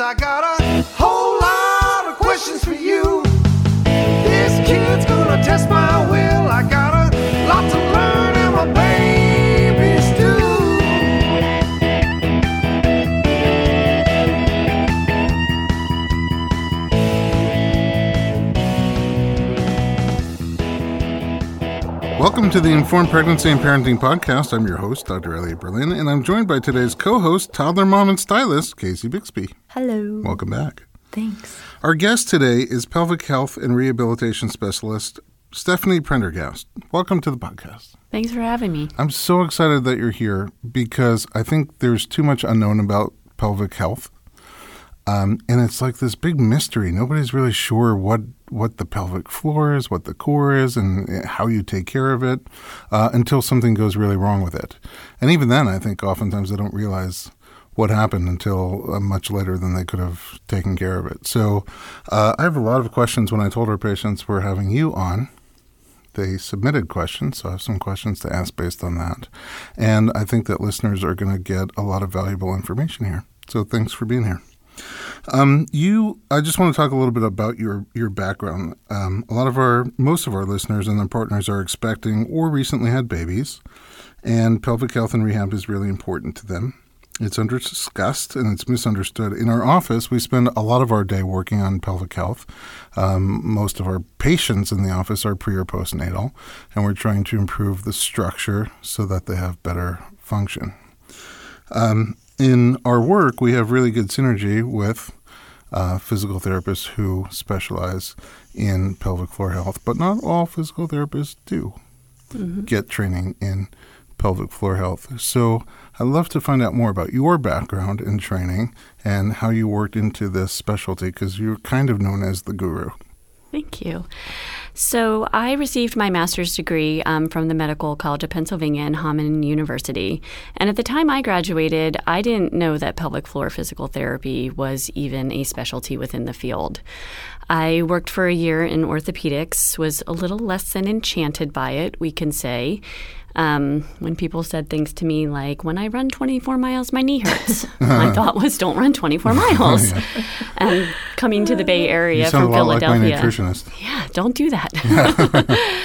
I got Welcome to the Informed Pregnancy and Parenting Podcast. I'm your host, Dr. Elliot Berlin, and I'm joined by today's co host, toddler mom and stylist, Casey Bixby. Hello. Welcome back. Thanks. Our guest today is pelvic health and rehabilitation specialist Stephanie Prendergast. Welcome to the podcast. Thanks for having me. I'm so excited that you're here because I think there's too much unknown about pelvic health. Um, and it's like this big mystery. Nobody's really sure what, what the pelvic floor is, what the core is, and uh, how you take care of it uh, until something goes really wrong with it. And even then, I think oftentimes they don't realize what happened until uh, much later than they could have taken care of it. So uh, I have a lot of questions when I told our patients we're having you on they submitted questions, so I have some questions to ask based on that. And I think that listeners are going to get a lot of valuable information here. So thanks for being here. Um, you, I just want to talk a little bit about your your background. Um, a lot of our, most of our listeners and their partners are expecting or recently had babies, and pelvic health and rehab is really important to them. It's under discussed and it's misunderstood. In our office, we spend a lot of our day working on pelvic health. Um, most of our patients in the office are pre or postnatal, and we're trying to improve the structure so that they have better function. Um, in our work, we have really good synergy with uh, physical therapists who specialize in pelvic floor health, but not all physical therapists do get training in pelvic floor health. So I'd love to find out more about your background in training and how you worked into this specialty because you're kind of known as the guru. Thank you. So, I received my master's degree um, from the Medical College of Pennsylvania and Hahnemann University. And at the time I graduated, I didn't know that pelvic floor physical therapy was even a specialty within the field. I worked for a year in orthopedics, was a little less than enchanted by it, we can say. Um, when people said things to me like, when I run 24 miles, my knee hurts. my thought was, don't run 24 miles. And coming to the Bay Area from a lot like my Philadelphia. nutritionist. Yeah, don't do that.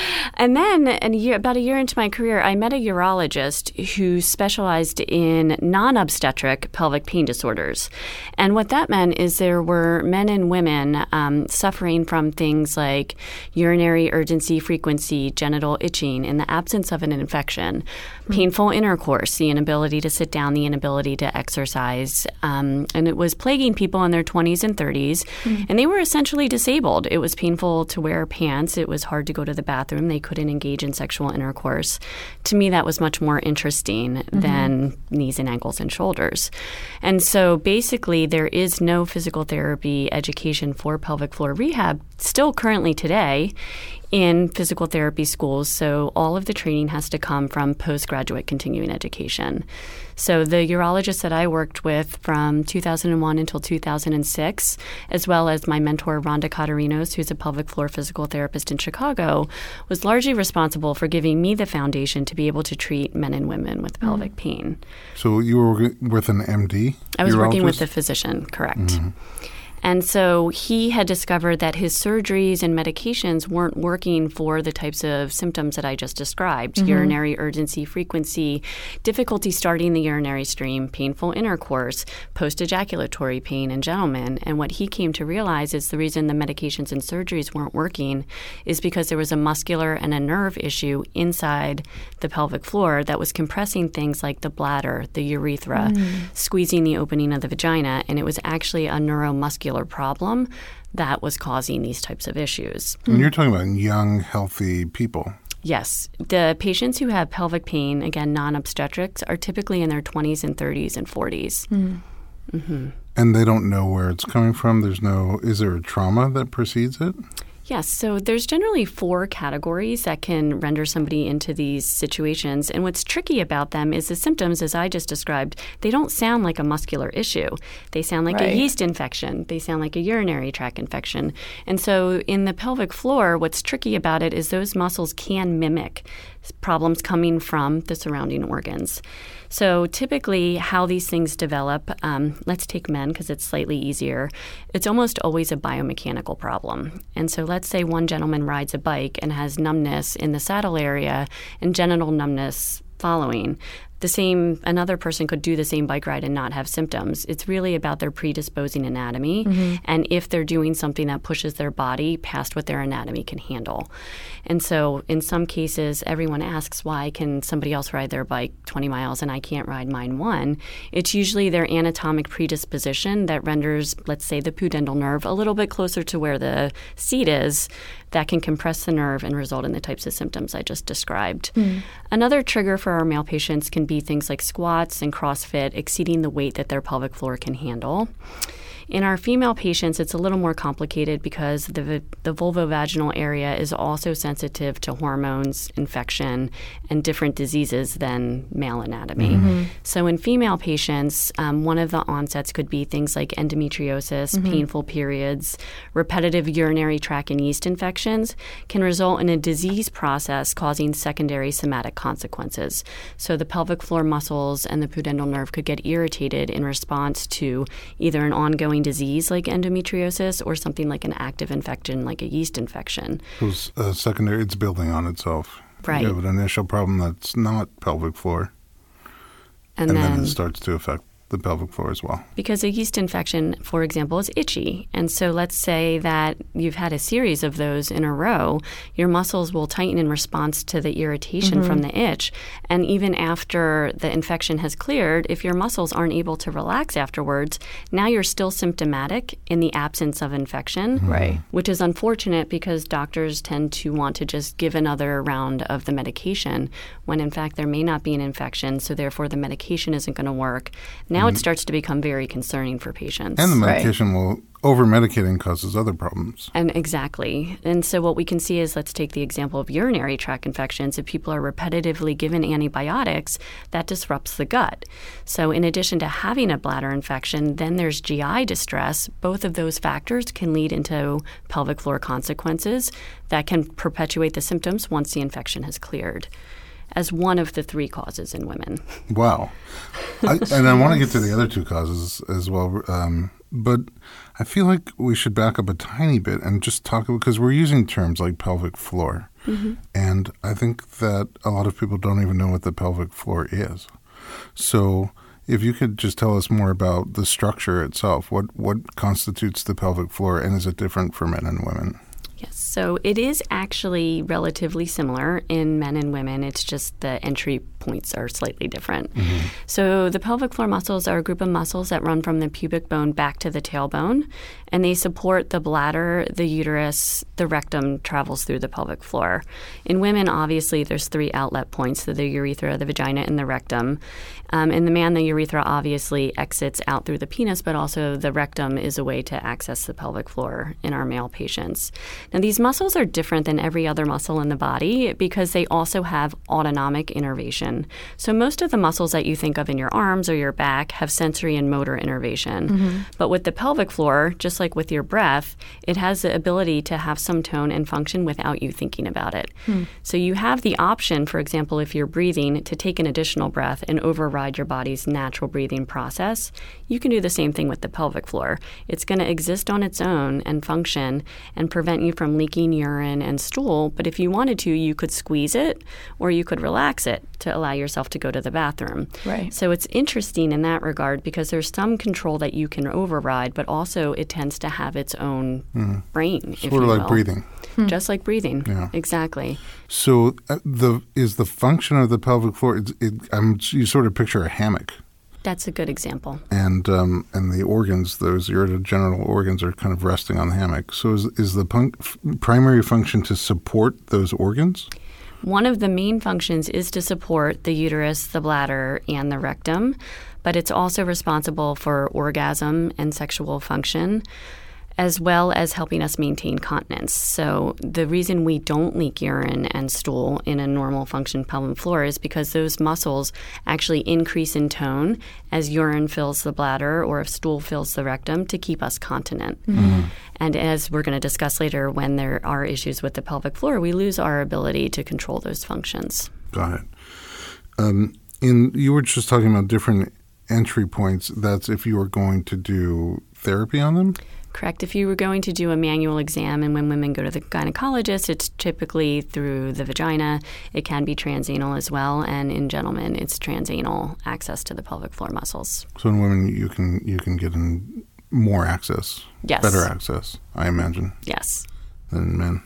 and then, and a year, about a year into my career, I met a urologist who specialized in non obstetric pelvic pain disorders. And what that meant is there were men and women um, suffering from things like urinary urgency frequency, genital itching in the absence of an infection, Protection. Mm-hmm. painful intercourse, the inability to sit down, the inability to exercise. Um, and it was plaguing people in their 20s and 30s. Mm-hmm. And they were essentially disabled. It was painful to wear pants, it was hard to go to the bathroom, they couldn't engage in sexual intercourse. To me, that was much more interesting mm-hmm. than knees and ankles and shoulders. And so basically, there is no physical therapy education for pelvic floor rehab still currently today in physical therapy schools. So all of the training has to come from postgraduate continuing education. So the urologist that I worked with from 2001 until 2006, as well as my mentor Rhonda Kotarinos, who's a pelvic floor physical therapist in Chicago, was largely responsible for giving me the foundation to be able to treat men and women with mm. pelvic pain. So you were with an MD? I was working with a physician, correct. Mm-hmm. And so he had discovered that his surgeries and medications weren't working for the types of symptoms that I just described mm-hmm. urinary urgency, frequency, difficulty starting the urinary stream, painful intercourse, post ejaculatory pain in gentlemen. And what he came to realize is the reason the medications and surgeries weren't working is because there was a muscular and a nerve issue inside the pelvic floor that was compressing things like the bladder, the urethra, mm. squeezing the opening of the vagina. And it was actually a neuromuscular problem that was causing these types of issues. And you're talking about young, healthy people. Yes, the patients who have pelvic pain, again, non obstetrics, are typically in their 20s and 30s and 40s. Mm. Mm-hmm. And they don't know where it's coming from. There's no, is there a trauma that precedes it? Yes, so there's generally four categories that can render somebody into these situations. And what's tricky about them is the symptoms, as I just described, they don't sound like a muscular issue. They sound like a yeast infection, they sound like a urinary tract infection. And so in the pelvic floor, what's tricky about it is those muscles can mimic problems coming from the surrounding organs. So typically, how these things develop, um, let's take men because it's slightly easier. It's almost always a biomechanical problem. And so let's say one gentleman rides a bike and has numbness in the saddle area and genital numbness following. The same, another person could do the same bike ride and not have symptoms. It's really about their predisposing anatomy mm-hmm. and if they're doing something that pushes their body past what their anatomy can handle. And so, in some cases, everyone asks, why can somebody else ride their bike 20 miles and I can't ride mine one? It's usually their anatomic predisposition that renders, let's say, the pudendal nerve a little bit closer to where the seat is that can compress the nerve and result in the types of symptoms I just described. Mm. Another trigger for our male patients can be things like squats and CrossFit exceeding the weight that their pelvic floor can handle. In our female patients, it's a little more complicated because the, the vulvovaginal area is also sensitive to hormones, infection, and different diseases than male anatomy. So, in female patients, um, one of the onsets could be things like endometriosis, painful periods, repetitive urinary tract and yeast infections can result in a disease process causing secondary somatic consequences. So, the pelvic floor muscles and the pudendal nerve could get irritated in response to either an ongoing disease like endometriosis or something like an active infection like a yeast infection. Those uh, secondary, it's building on itself. Right. You have an initial problem that's not pelvic floor, And, and, then, then it starts to affect the pelvic floor as well. because a yeast infection, for example, is itchy. And so let's say that you've had a series of those in a row, your muscles will tighten in response to the irritation mm-hmm. from the itch. And even after the infection has cleared, if your muscles aren't able to relax afterwards, now you're still symptomatic in the absence of infection. Mm-hmm. Right. Which is unfortunate because doctors tend to want to just give another round of the medication when in fact there may not be an infection, so therefore the medication isn't going to work. Now it mm-hmm. starts to become very concerning for patients. And the Right. medication will over medicating causes other problems. And exactly. And so what we can see is let's take the example of urinary tract infections. If people are repetitively given antibiotics, that disrupts the gut. So in addition to having a bladder infection, then there's GI distress. Both of those factors can lead into pelvic floor consequences that can perpetuate the symptoms once the infection has cleared. As one of the three causes in women. Wow. I, and I want to get to the other two causes as well. Um, but I feel like we should back up a tiny bit and just talk because we're using terms like pelvic floor. And I think that a lot of people don't even know what the pelvic floor is. So if you could just tell us more about the structure itself, what, what constitutes the pelvic floor and is it different for men and women? Yes, so it is actually relatively similar in men and women. It's just the entry points are slightly different. So the pelvic floor muscles are a group of muscles that run from the pubic bone back to the tailbone, and they support the bladder, the uterus, the rectum travels through the pelvic floor. In women, obviously, there's three outlet points: so the urethra, the vagina, and the rectum. Um, in the man, the urethra obviously exits out through the penis, but also the rectum is a way to access the pelvic floor in our male patients. Now, these muscles are different than every other muscle in the body because they also have autonomic innervation. Function. So, most of the muscles that you think of in your arms or your back have sensory and motor innervation. Mm-hmm. But with the pelvic floor, just like with your breath, it has the ability to have some tone and function without you thinking about it. Hmm. So, you have the option, for example, if you're breathing, to take an additional breath and override your body's natural breathing process. You can do the same thing with the pelvic floor. It's going to exist on its own and function and prevent you from leaking urine and stool. But if you wanted to, you could squeeze it or you could relax it to allow yourself to go to the bathroom. Right. So it's interesting in that regard because there's some control that you can override, but also it tends to have its own brain. if Sort of like will. breathing. Just like breathing. Yeah. Exactly. So uh, the is the function of the pelvic floor. It, it, I'm, you sort of picture a hammock, That's a good example. and um, and the organs, those urogenital organs, are kind of resting on the hammock. So is is the pun- f- primary function to support those organs? One of the main functions is to support the uterus, the bladder, and the rectum, but it's also responsible for orgasm and sexual function, as well as helping us maintain continence. So, the reason we don't leak urine and stool in a normal function pelvic floor is because those muscles actually increase in tone as urine fills the bladder or if stool fills the rectum to keep us continent. And as we're going to discuss later, when there are issues with the pelvic floor, we lose our ability to control those functions. Got it. Um, in you were just talking about different entry points. That's if you were going to do therapy on them. Correct. If you were going to do a manual exam, and when women go to the gynecologist, it's typically through the vagina. It can be transanal as well, and in gentlemen, it's transanal access to the pelvic floor muscles. So in women, you can you can get in more access, Yes. better access, I imagine, Yes. than men.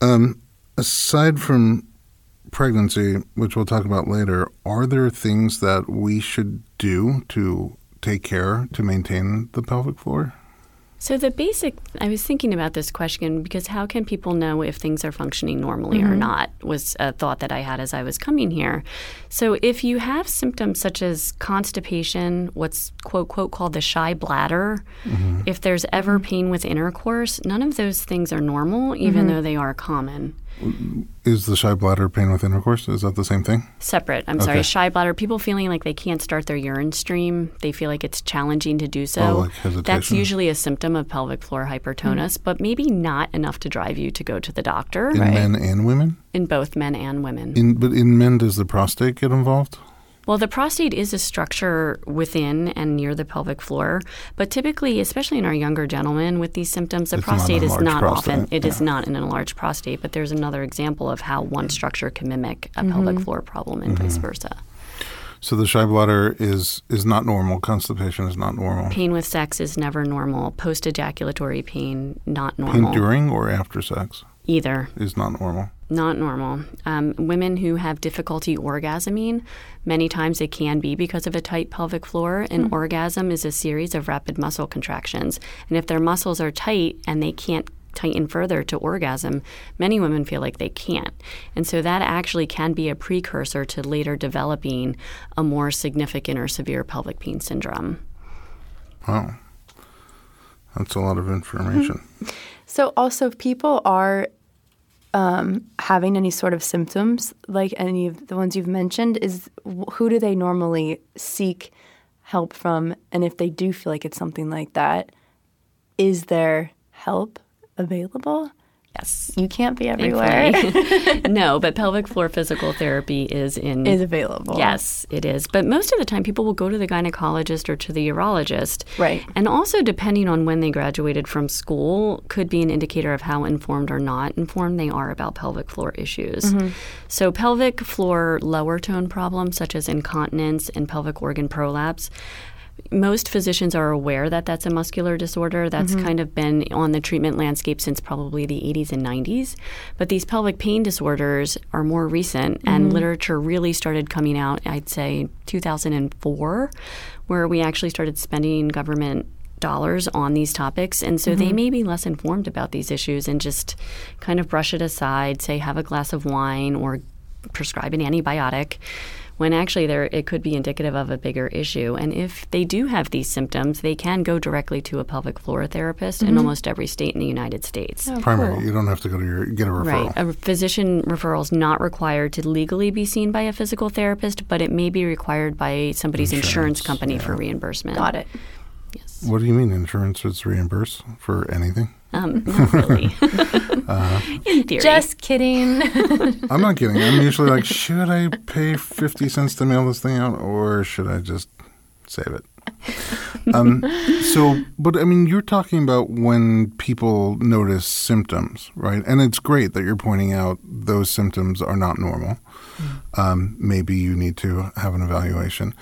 Um, aside from pregnancy, which we'll talk about later, are there things that we should do to take care to maintain the pelvic floor? So the basic, I was thinking about this question because how can people know if things are functioning normally or mm-hmm. not? Was a thought that I had as I was coming here. So if you have symptoms such as constipation, what's quote quote called the shy bladder, mm-hmm. if there's ever mm-hmm. pain with intercourse, none of those things are normal, even though they are common. Is the shy bladder pain with intercourse? Is that the same thing? Separate, I'm Okay. sorry, shy bladder. People feeling like they can't start their urine stream, they feel like it's challenging to do oh, so. Oh, like That's usually a symptom of pelvic floor hypertonus, hmm. but maybe not enough to drive you to go to the doctor In men and women? in both men and women. In but in men, does the prostate get involved? Well, the prostate is a structure within and near the pelvic floor, but typically, especially in our younger gentlemen with these symptoms, the It's prostate an is enlarged not often. prostate, It is yeah. not an enlarged prostate, but there's another example of how one structure can mimic a mm-hmm. pelvic floor problem and vice mm-hmm. versa. So the shy bladder is is not normal. Constipation is not normal. Pain with sex is never normal. Post ejaculatory pain, not normal. Pain normal. during or after sex Either. is not normal. Not normal. Um, women who have difficulty orgasming, many times it can be because of a tight pelvic floor. An orgasm is a series of rapid muscle contractions. And if their muscles are tight and they can't tighten further to orgasm, many women feel like they can't. And so that actually can be a precursor to later developing a more significant or severe pelvic pain syndrome. Wow, that's a lot of information. So also, if people are um, having any sort of symptoms, like any of the ones you've mentioned, is who do they normally seek help from? And if they do feel like it's something like that, is there help available? Yes. You can't be everywhere. No, but pelvic floor physical therapy is in is available. Yes, it is. But most of the time, people will go to the gynecologist or to the urologist. Right. And also, depending on when they graduated from school, could be an indicator of how informed or not informed they are about pelvic floor issues. Mm-hmm. So, pelvic floor lower tone problems, such as incontinence and pelvic organ prolapse, most physicians are aware that that's a muscular disorder. That's mm-hmm. kind of been on the treatment landscape since probably the 80s and 90s. But these pelvic pain disorders are more recent, and mm-hmm. literature really started coming out, I'd say, 2004, where we actually started spending government dollars on these topics. And so they mm-hmm. may be less informed about these issues and just kind of brush it aside say have a glass of wine or prescribe an antibiotic when actually there it could be indicative of a bigger issue. And if they do have these symptoms, they can go directly to a pelvic floor therapist in mm-hmm. almost every state in the United States. Oh, Primary. cool. You don't have to go to your get a referral. Right. A physician referral is not required to legally be seen by a physical therapist, but it may be required by somebody's insurance, Insurance, company for reimbursement. Got it. What do you mean insurance is reimbursed for anything? Um, not really. in theory. Just kidding. I'm not kidding. I'm usually like, should I pay 50 cents to mail this thing out or should I just save it? um, so, but I mean, you're talking about when people notice symptoms, right? And it's great that you're pointing out those symptoms are not normal. Um, maybe you need to have an evaluation.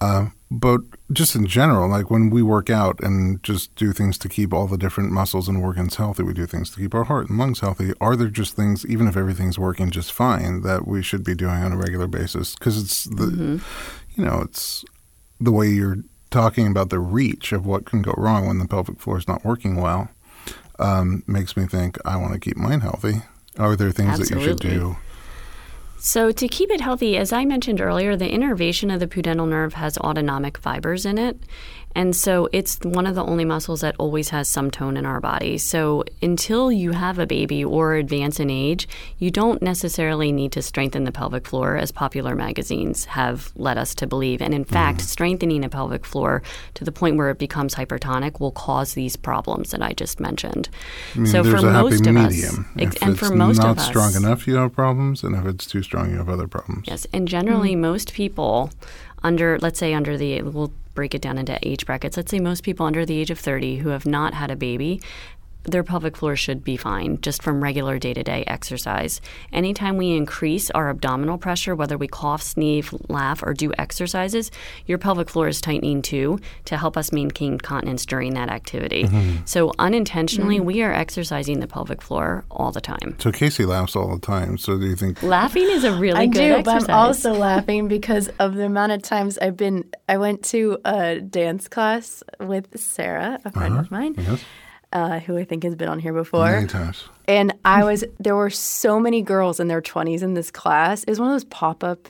Uh, but just in general, like when we work out and just do things to keep all the different muscles and organs healthy, we do things to keep our heart and lungs healthy. Are there just things, even if everything's working just fine, that we should be doing on a regular basis? Because it's the, you know, it's the way you're talking about the reach of what can go wrong when the pelvic floor is not working well um, makes me think I want to keep mine healthy. Are there things that you should do? So, to keep it healthy, as I mentioned earlier, the innervation of the pudendal nerve has autonomic fibers in it. And so it's one of the only muscles that always has some tone in our body. So until you have a baby or advance in age, you don't necessarily need to strengthen the pelvic floor, as popular magazines have led us to believe. And in mm-hmm. fact, strengthening a pelvic floor to the point where it becomes hypertonic will cause these problems that I just mentioned. I mean, so for most of medium. us, ex- and for most of us, not strong enough, you have problems, and if it's too strong, you have other problems. Yes, and generally hmm. most people under let's say under the we'll break it down into age brackets. Let's say most people under the age of 30 who have not had a baby their pelvic floor should be fine just from regular day to day exercise. Anytime we increase our abdominal pressure, whether we cough, sneeze, laugh, or do exercises, your pelvic floor is tightening too to help us maintain continence during that activity. Mm-hmm. So, unintentionally, we are exercising the pelvic floor all the time. So Casey laughs all the time. So do you think? Laughing is a really I good do, exercise. but I'm also laughing because of the amount of times I've been. I went to a dance class with Sarah, a friend uh-huh. of mine, Yes. Uh, who I think has been on here before. Many times. And I was there were so many girls in their 20s in this class. It was one of those pop-up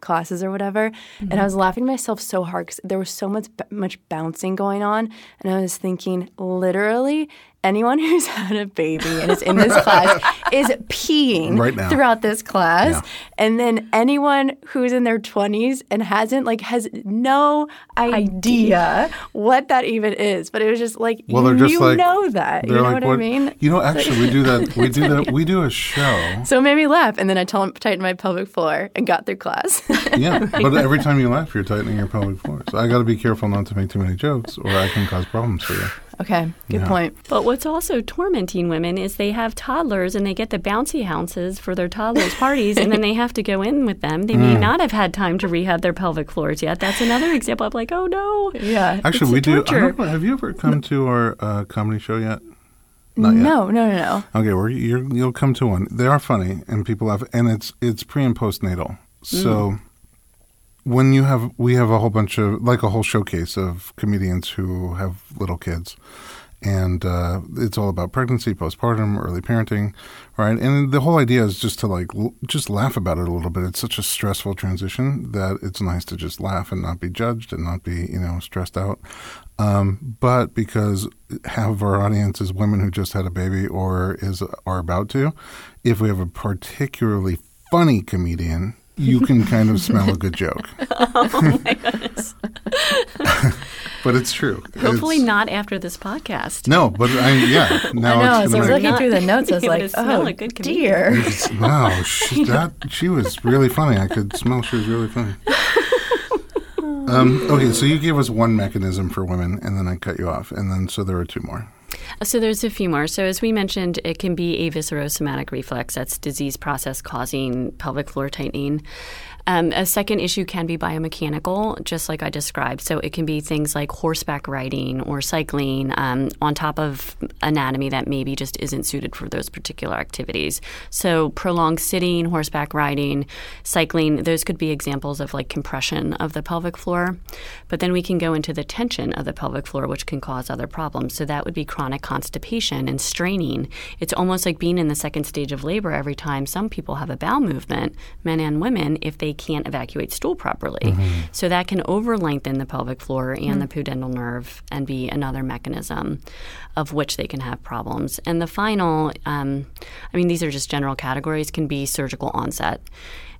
classes or whatever, and I was laughing to myself so hard because there was so much much bouncing going on, and I was thinking, literally, anyone who's had a baby and is in this class is peeing Right throughout this class, Yeah. and then anyone who's in their 20s and hasn't like has no idea what that even is. But it was just like Well, they're just you like know that, you know like, what, I mean? You know, actually, we do that. We do that. We do a show. So it made me laugh, and then I tell tightened my pelvic floor and got through class. Yeah, but every time you laugh, you're tightening your pelvic floor. So I got to be careful not to make too many jokes, or I can cause problems for you. Okay, good Yeah. point. But what's also tormenting women is they have toddlers and they get the bouncy houses for their toddlers' parties, and then they have to go in with them. They may Mm. not have had time to rehab their pelvic floors yet. That's another example of like, oh no. Yeah. Actually, It's we a do. I don't know, have you ever come to our uh, comedy show yet? Not yet. No, no, no, no. Okay, well, you're, you'll come to one. They are funny, and people have, and it's it's pre and postnatal. So when you have, we have a whole bunch of like a whole showcase of comedians who have little kids, and uh, it's all about pregnancy, postpartum, early parenting, right? And the whole idea is just to like l- just laugh about it a little bit. It's such a stressful transition that it's nice to just laugh and not be judged and not be you know stressed out. Um, but because half of our audience is women who just had a baby or is are about to, if we have a particularly funny comedian, you can kind of smell a good joke. Oh my goodness. but it's true. Hopefully It's- not after this podcast. No, but I yeah. Now I know. it's So I was looking through the notes. I was like, oh a good dear. comedian. Wow, she, that she was really funny. I could smell she was really funny. Um, okay, so you gave us one mechanism for women, and then I cut you off, and then so there are two more. So there's a few more. So as we mentioned, it can be a viscerosomatic reflex. That's disease process causing pelvic floor tightening. Um, a second issue can be biomechanical, just like I described. So it can be things like horseback riding or cycling um, on top of anatomy that maybe just isn't suited for those particular activities. So prolonged sitting, horseback riding, cycling, those could be examples of like compression of the pelvic floor. But then we can go into the tension of the pelvic floor, which can cause other problems. So that would be chronic constipation and straining. It's almost like being in the second stage of labor every time some people have a bowel movement, men and women, if they can't evacuate stool properly. So that can over lengthen the pelvic floor and the pudendal nerve and be another mechanism of which they can have problems. And the final, um, I mean, these are just general categories, can be surgical onset.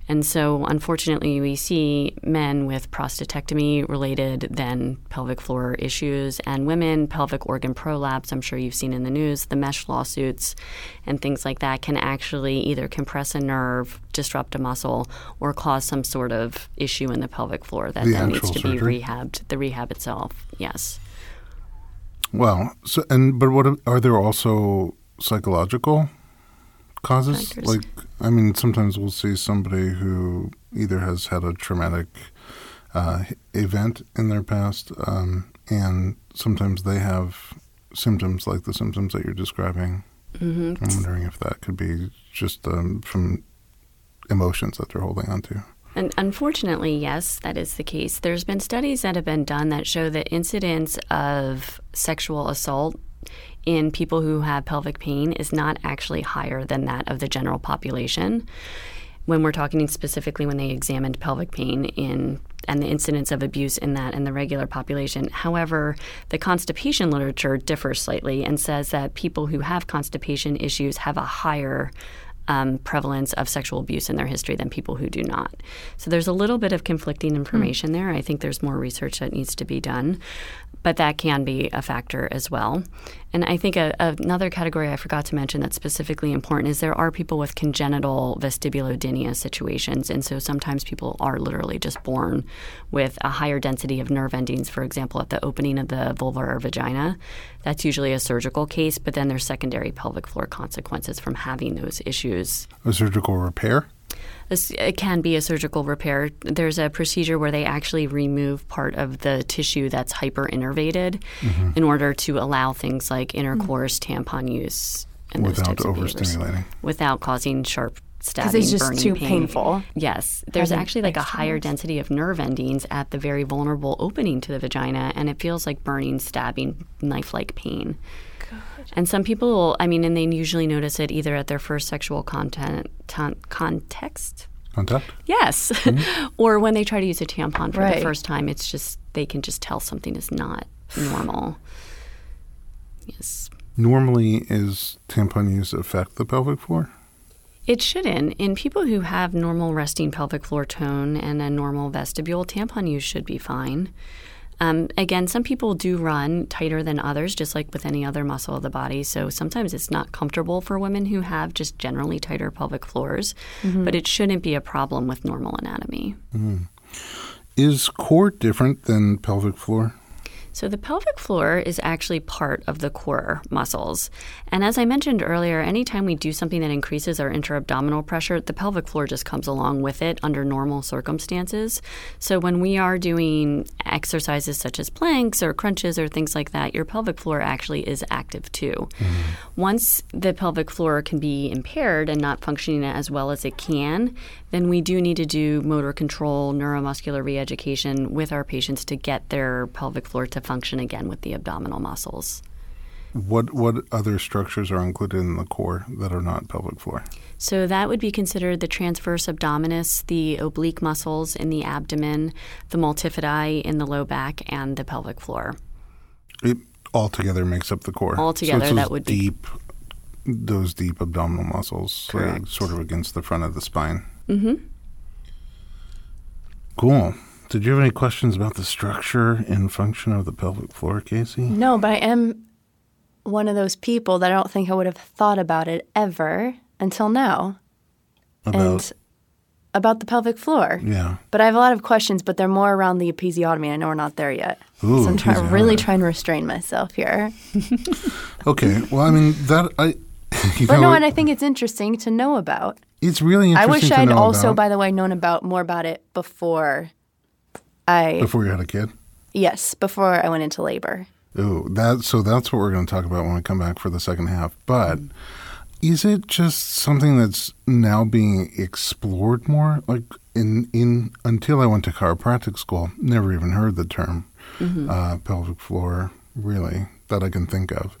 And so, unfortunately, we see men with prostatectomy related then pelvic floor issues, and women pelvic organ prolapse. I'm sure you've seen in the news the mesh lawsuits and things like that can actually either compress a nerve, disrupt a muscle, or cause some sort of issue in the pelvic floor that The then needs to surgery? be rehabbed. The rehab itself, yes. Well, so and but what are there also psychological causes? Factors. Like, I mean, sometimes we'll see somebody who either has had a traumatic uh, event in their past, um, and sometimes they have symptoms like the symptoms that you're describing. hmm I'm wondering if that could be just um, from emotions that they're holding on to. And unfortunately, yes, that is the case. There's been studies that have been done that show the incidence of sexual assault in people who have pelvic pain is not actually higher than that of the general population. When we're talking specifically when they examined pelvic pain in and the incidence of abuse in that in the regular population. However, the constipation literature differs slightly and says that people who have constipation issues have a higher um, prevalence of sexual abuse in their history than people who do not. So there's a little bit of conflicting information there. I think there's more research that needs to be done, but that can be a factor as well. And I think a, another category I forgot to mention that's specifically important is there are people with congenital vestibulodynia situations. And so sometimes people are literally just born with a higher density of nerve endings, for example, at the opening of the vulva or vagina. That's usually a surgical case, but then there's secondary pelvic floor consequences from having those issues. A surgical repair? This, it can be a surgical repair. There's a procedure where they actually remove part of the tissue that's hyperinnervated mm-hmm. in order to allow things like intercourse, mm-hmm. tampon use, and those Without types of overstimulating. without causing sharp stabbing, Because it's just burning too pain. painful. Yes, there's Having actually like a higher nerves. density of nerve endings at the very vulnerable opening to the vagina, and it feels like burning, stabbing, knife-like pain. And some people, I mean, and they usually notice it either at their first sexual content ton, context. Contact? Yes, mm-hmm. or when they try to use a tampon for the first time, it's just they can just tell something is not normal. Yes. Normally, is tampon use affect the pelvic floor? It shouldn't. In people who have normal resting pelvic floor tone and a normal vestibule, tampon use should be fine. Um, again, some people do run tighter than others, just like with any other muscle of the body. So sometimes it's not comfortable for women who have just generally tighter pelvic floors, but it shouldn't be a problem with normal anatomy. Is core different than pelvic floor? So the pelvic floor is actually part of the core muscles. And as I mentioned earlier, anytime we do something that increases our intra-abdominal pressure, the pelvic floor just comes along with it under normal circumstances. So when we are doing exercises such as planks or crunches or things like that, your pelvic floor actually is active too. Mm-hmm. Once the pelvic floor can be impaired and not functioning as well as it can, then we do need to do motor control, neuromuscular reeducation with our patients to get their pelvic floor to function again with the abdominal muscles. What what other structures are included in the core that are not pelvic floor? So that would be considered the transverse abdominis, the oblique muscles in the abdomen, the multifidi in the low back, and the pelvic floor. It all together makes up the core. Altogether, so that would be- deep, those deep abdominal muscles, uh, sort of against the front of the spine. Hmm Cool. Did you have any questions about the structure and function of the pelvic floor, Casey? No, but I am one of those people that I don't think I would have thought about it ever until now. About and about the pelvic floor. yeah. But I have a lot of questions, but they're more around the episiotomy. I know we're not there yet. Ooh, so I'm try- really trying to restrain myself here. Okay. Well, I mean that I. You But know, no, it- and I think it's interesting to know about. It's really interesting. I wish I'd also, about by the way, known about more about it before I before you had a kid. yes, before I went into labor. Ooh, that so that's what we're going to talk about when we come back for the second half. But is it just something that's now being explored more? Like in in until I went to chiropractic school, never even heard the term uh, pelvic floor really that I can think of.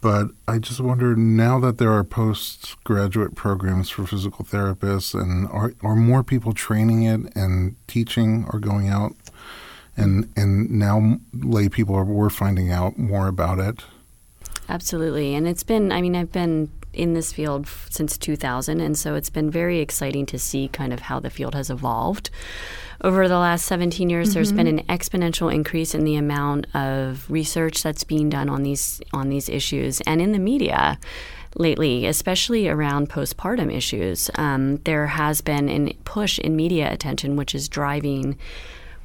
But I just wonder now that there are postgraduate programs for physical therapists, and are are more people training it and teaching or going out, and and now lay people are we're finding out more about it. Absolutely. And it's been, I mean, I've been in this field since 2000, and so it's been very exciting to see kind of how the field has evolved. Over the last 17 years, there's been an exponential increase in the amount of research that's being done on these on these issues, and in the media lately, especially around postpartum issues. Um, there has been a push in media attention, which is driving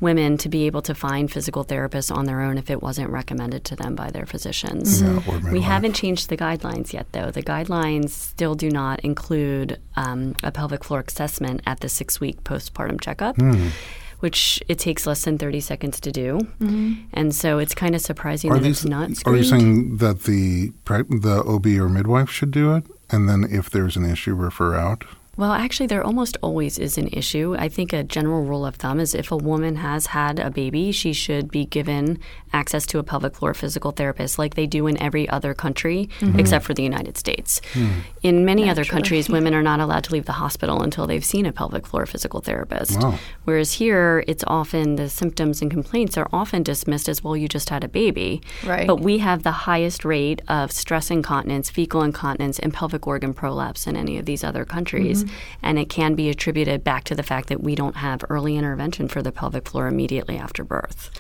women to be able to find physical therapists on their own if it wasn't recommended to them by their physicians. Yeah, or We midwife. haven't changed the guidelines yet, though. The guidelines still do not include um, a pelvic floor assessment at the six week postpartum checkup. Hmm. Which it takes less than 30 seconds to do. And so it's kind of surprising Are that these it's not are you saying that the the OB or midwife should do it, and then if there's an issue, refer out? Well, actually, there almost always is an issue. I think a general rule of thumb is if a woman has had a baby, she should be given access to a pelvic floor physical therapist like they do in every other country mm-hmm. except for the United States. Hmm. In many other countries, women are not allowed to leave the hospital until they've seen a pelvic floor physical therapist. Wow. Whereas here, it's often the symptoms and complaints are often dismissed as, well, you just had a baby. Right. But we have the highest rate of stress incontinence, fecal incontinence, and pelvic organ prolapse in any of these other countries. And it can be attributed back to the fact that we don't have early intervention for the pelvic floor immediately after birth.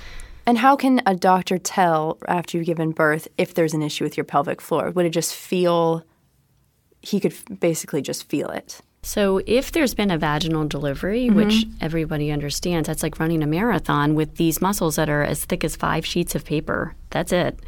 And how can a doctor tell after you've given birth if there's an issue with your pelvic floor? Would it just feel, he could basically just feel it? So, if there's been a vaginal delivery, mm-hmm. which everybody understands, that's like running a marathon with these muscles that are as thick as five sheets of paper. That's it.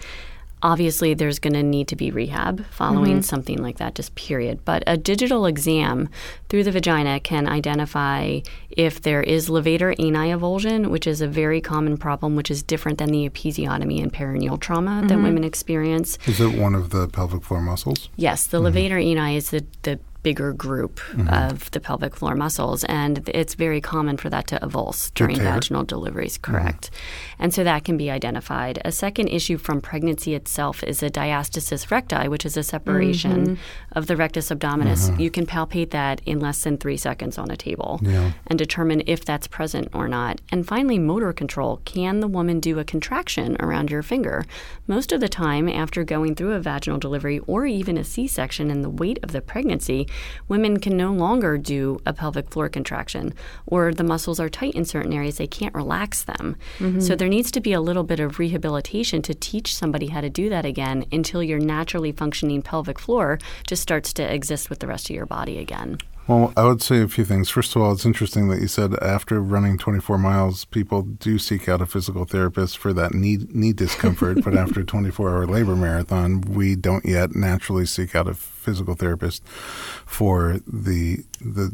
Obviously, there's going to need to be rehab following mm-hmm. something like that, just period. But a digital exam through the vagina can identify if there is levator ani avulsion, which is a very common problem, which is different than the episiotomy and perineal trauma that mm-hmm. women experience. Is it one of the pelvic floor muscles? Yes, the mm-hmm. levator ani is the, the bigger group mm-hmm. of the pelvic floor muscles, and it's very common for that to avulse during tear? vaginal deliveries, mm-hmm. correct. And so that can be identified. A second issue from pregnancy itself is a diastasis recti, which is a separation mm-hmm. of the rectus abdominis. You can palpate that in less than three seconds on a table Yeah. and determine if that's present or not. And finally, motor control. Can the woman do a contraction around your finger? Most of the time, after going through a vaginal delivery or even a C section and the weight of the pregnancy, women can no longer do a pelvic floor contraction, or the muscles are tight in certain areas, they can't relax them. Mm-hmm. So there needs to be a little bit of rehabilitation to teach somebody how to do that again until your naturally functioning pelvic floor just starts to exist with the rest of your body again. Well, I would say a few things. First of all, it's interesting that you said after running 24 miles, people do seek out a physical therapist for that knee knee discomfort. but after a 24 hour labor marathon, we don't yet naturally seek out a physical therapist for the the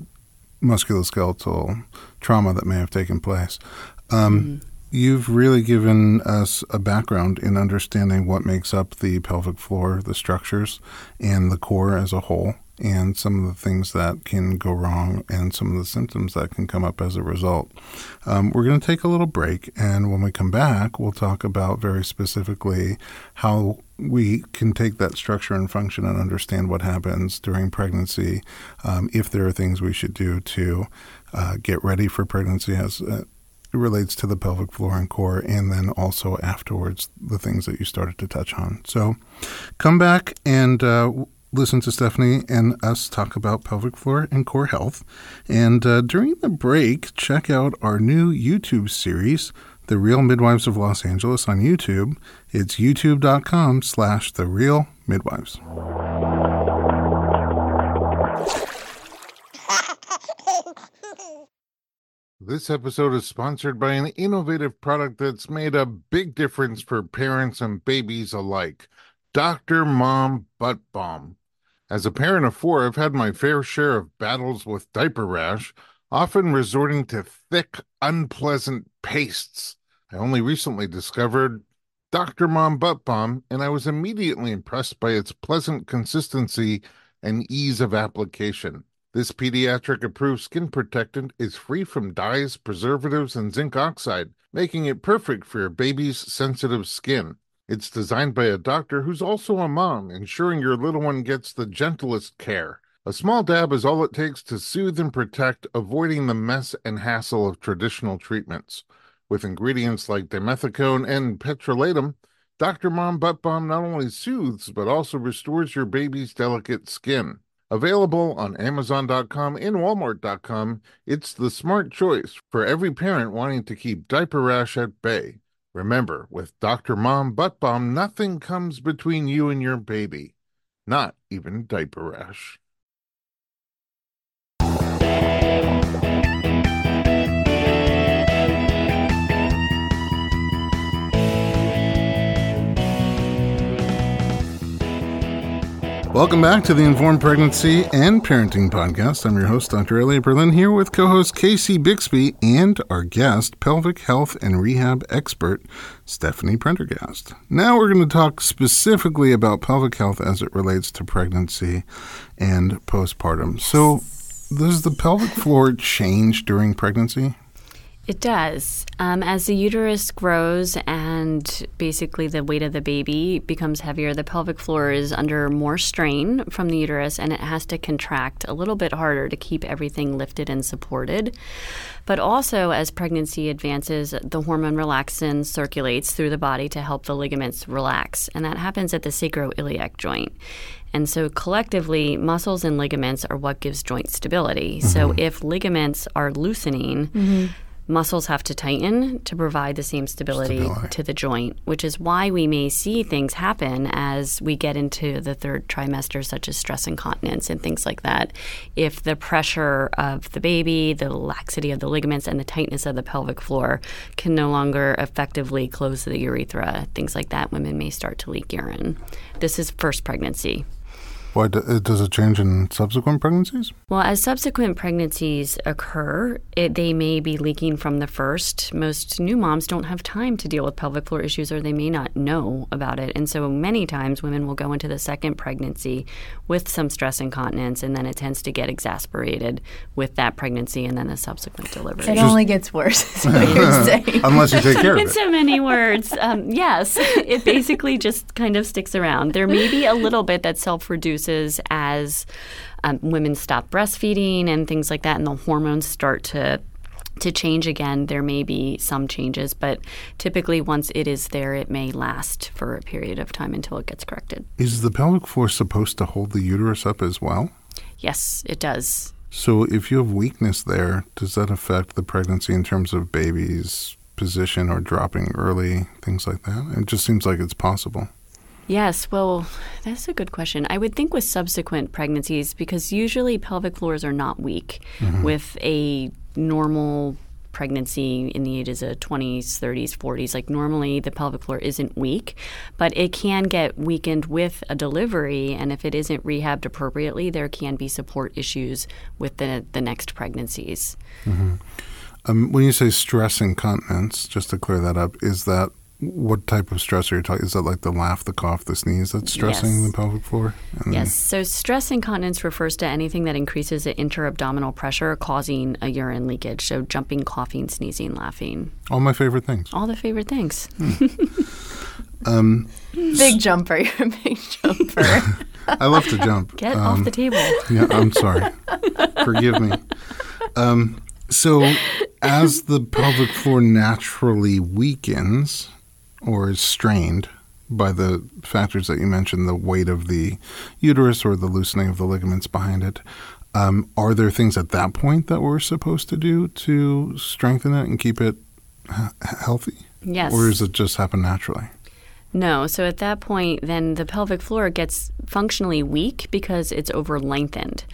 musculoskeletal trauma that may have taken place. Um, You've really given us a background in understanding what makes up the pelvic floor, the structures, and the core as a whole, and some of the things that can go wrong and some of the symptoms that can come up as a result. Um, we're going to take a little break, and when we come back, we'll talk about very specifically how we can take that structure and function and understand what happens during pregnancy, um, if there are things we should do to uh, get ready for pregnancy as uh, it relates to the pelvic floor and core, and then also afterwards, the things that you started to touch on. So come back and uh, listen to Stephanie and us talk about pelvic floor and core health. And uh, during the break, check out our new YouTube series, The Real Midwives of Los Angeles on YouTube. It's youtube.com slash The Real Midwives. This episode is sponsored by an innovative product that's made a big difference for parents and babies alike Dr. Mom Butt Balm. As a parent of four, I've had my fair share of battles with diaper rash, often resorting to thick, unpleasant pastes. I only recently discovered Dr. Mom Butt Balm, and I was immediately impressed by its pleasant consistency and ease of application. This pediatric approved skin protectant is free from dyes, preservatives, and zinc oxide, making it perfect for your baby's sensitive skin. It's designed by a doctor who's also a mom, ensuring your little one gets the gentlest care. A small dab is all it takes to soothe and protect, avoiding the mess and hassle of traditional treatments. With ingredients like dimethicone and petrolatum, Dr. Mom Butt Balm not only soothes but also restores your baby's delicate skin. Available on Amazon.com and Walmart.com, it's the smart choice for every parent wanting to keep diaper rash at bay. Remember, with Dr. Mom Butt Balm, nothing comes between you and your baby, not even diaper rash. Welcome back to the Informed Pregnancy and Parenting Podcast. I'm your host, Dr. Elliot Berlin, here with co host Casey Bixby and our guest, pelvic health and rehab expert, Stephanie Prendergast. Now we're going to talk specifically about pelvic health as it relates to pregnancy and postpartum. So, does the pelvic floor change during pregnancy? It does. Um, as the uterus grows and basically the weight of the baby becomes heavier, the pelvic floor is under more strain from the uterus and it has to contract a little bit harder to keep everything lifted and supported. But also, as pregnancy advances, the hormone relaxin circulates through the body to help the ligaments relax. And that happens at the sacroiliac joint. And so collectively, muscles and ligaments are what gives joint stability. Mm-hmm. So if ligaments are loosening, mm-hmm muscles have to tighten to provide the same stability, stability, to the joint, which is why we may see things happen as we get into the third trimester, such as stress incontinence and things like that. If the pressure of the baby, the laxity of the ligaments, and the tightness of the pelvic floor can no longer effectively close the urethra, things like that, women may start to leak urine. This is first pregnancy. Why uh, does it change in subsequent pregnancies? Well, as subsequent pregnancies occur, it, they may be leaking from the first. Most new moms don't have time to deal with pelvic floor issues, or they may not know about it, and so many times women will go into the second pregnancy with some stress incontinence, and then it tends to get exasperated with that pregnancy and then the subsequent delivery. It Just, only gets worse. Is what you're saying. Unless you take care of it. In so many words, um, yes, it basically just kind of sticks around. There may be a little bit that self-reduces as um, women stop breastfeeding and things like that, and the hormones start to to change again, there may be some changes, but typically once it is there, it may last for a period of time until it gets corrected. Is the pelvic floor supposed to hold the uterus up as well? Yes, it does. So if you have weakness there, does that affect the pregnancy in terms of baby's position or dropping early, things like that? It just seems like it's possible. Yes, well, that's a good question. I would think with subsequent pregnancies, because usually pelvic floors are not weak mm-hmm. with a normal pregnancy in the ages of 20s, 30s, 40s. Like normally the pelvic floor isn't weak, but it can get weakened with a delivery. And if it isn't rehabbed appropriately, there can be support issues with the, the next pregnancies. Mm-hmm. Um, when you say stress incontinence, just to clear that up, is that what type of stress are you talking? Is that like the laugh, the cough, the sneeze that's stressing yes. the pelvic floor? And yes. So stress incontinence refers to anything that increases the interabdominal pressure, causing a urine leakage. So jumping, coughing, sneezing, laughing. All my favorite things. All the favorite things. Hmm. um, big jumper. You're a big jumper. I love to jump. Get um, off the table. yeah, I'm sorry. Forgive me. Um, so, as the pelvic floor naturally weakens, or is strained by the factors that you mentioned, the weight of the uterus or the loosening of the ligaments behind it. Um, are there things at that point that we're supposed to do to strengthen it and keep it h- healthy? Yes. Or does it just happen naturally? No. So at that point, then the pelvic floor gets functionally weak because it's over lengthened.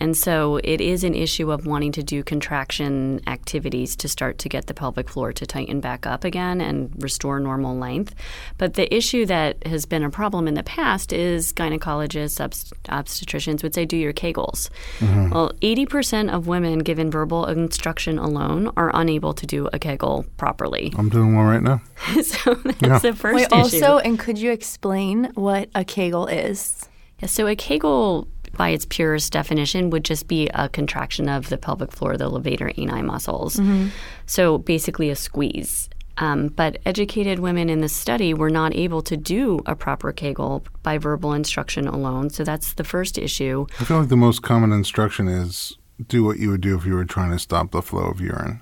And so it is an issue of wanting to do contraction activities to start to get the pelvic floor to tighten back up again and restore normal length. But the issue that has been a problem in the past is gynecologists, obst- obstetricians would say, do your Kegels. Mm-hmm. Well, 80% of women given verbal instruction alone are unable to do a Kegel properly. I'm doing one right now. so that's yeah. the first Wait, issue. Also, and could you explain what a Kegel is? Yeah, so a Kegel by its purest definition, would just be a contraction of the pelvic floor, the levator ani muscles. Mm-hmm. So basically, a squeeze. Um, but educated women in the study were not able to do a proper Kegel by verbal instruction alone. So that's the first issue. I feel like the most common instruction is do what you would do if you were trying to stop the flow of urine.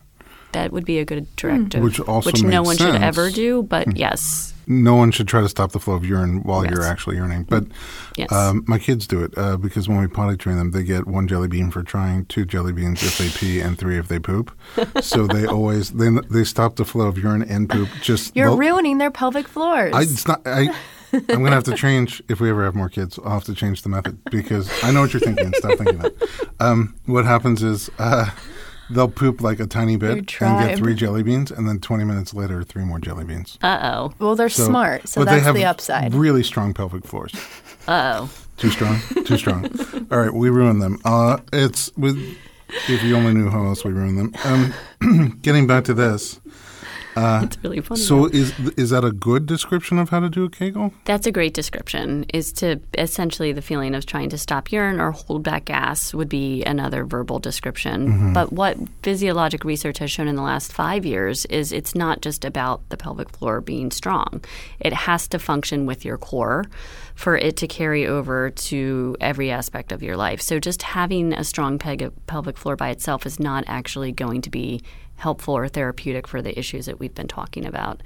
That would be a good directive, Which also which no one sense. should ever do. But yes, No one should try to stop the flow of urine while you're actually urinating. But yes. um, my kids do it uh, because when we potty train them, they get one jelly bean for trying, two jelly beans if they pee, and three if they poop. so they always they they stop the flow of urine and poop. Just You're they'll- ruining their pelvic floors. I, it's not. I, I'm gonna have to change if we ever have more kids. I'll have to change the method because I know what you're thinking. Stop thinking that. Um, what happens is uh, they'll poop like a tiny bit and get three jelly beans, and then 20 minutes later, three more jelly beans. uh oh. well, they're So- smart, so but they that's have the upside. Really strong pelvic floors. Uh oh. Too strong. Too strong. All right, we ruined them. Uh, it's with. If you only knew how else we ruined them. Um, getting back to this. Uh, it's really funny. So is is that a good description of how to do a Kegel? That's a great description. Is to essentially the feeling of trying to stop urine or hold back gas would be another verbal description. Mm-hmm. But what physiologic research has shown in the last five years is it's not just about the pelvic floor being strong. It has to function with your core for it to carry over to every aspect of your life. So just having a strong peg- pelvic floor by itself is not actually going to be helpful or therapeutic for the issues that we've been talking about.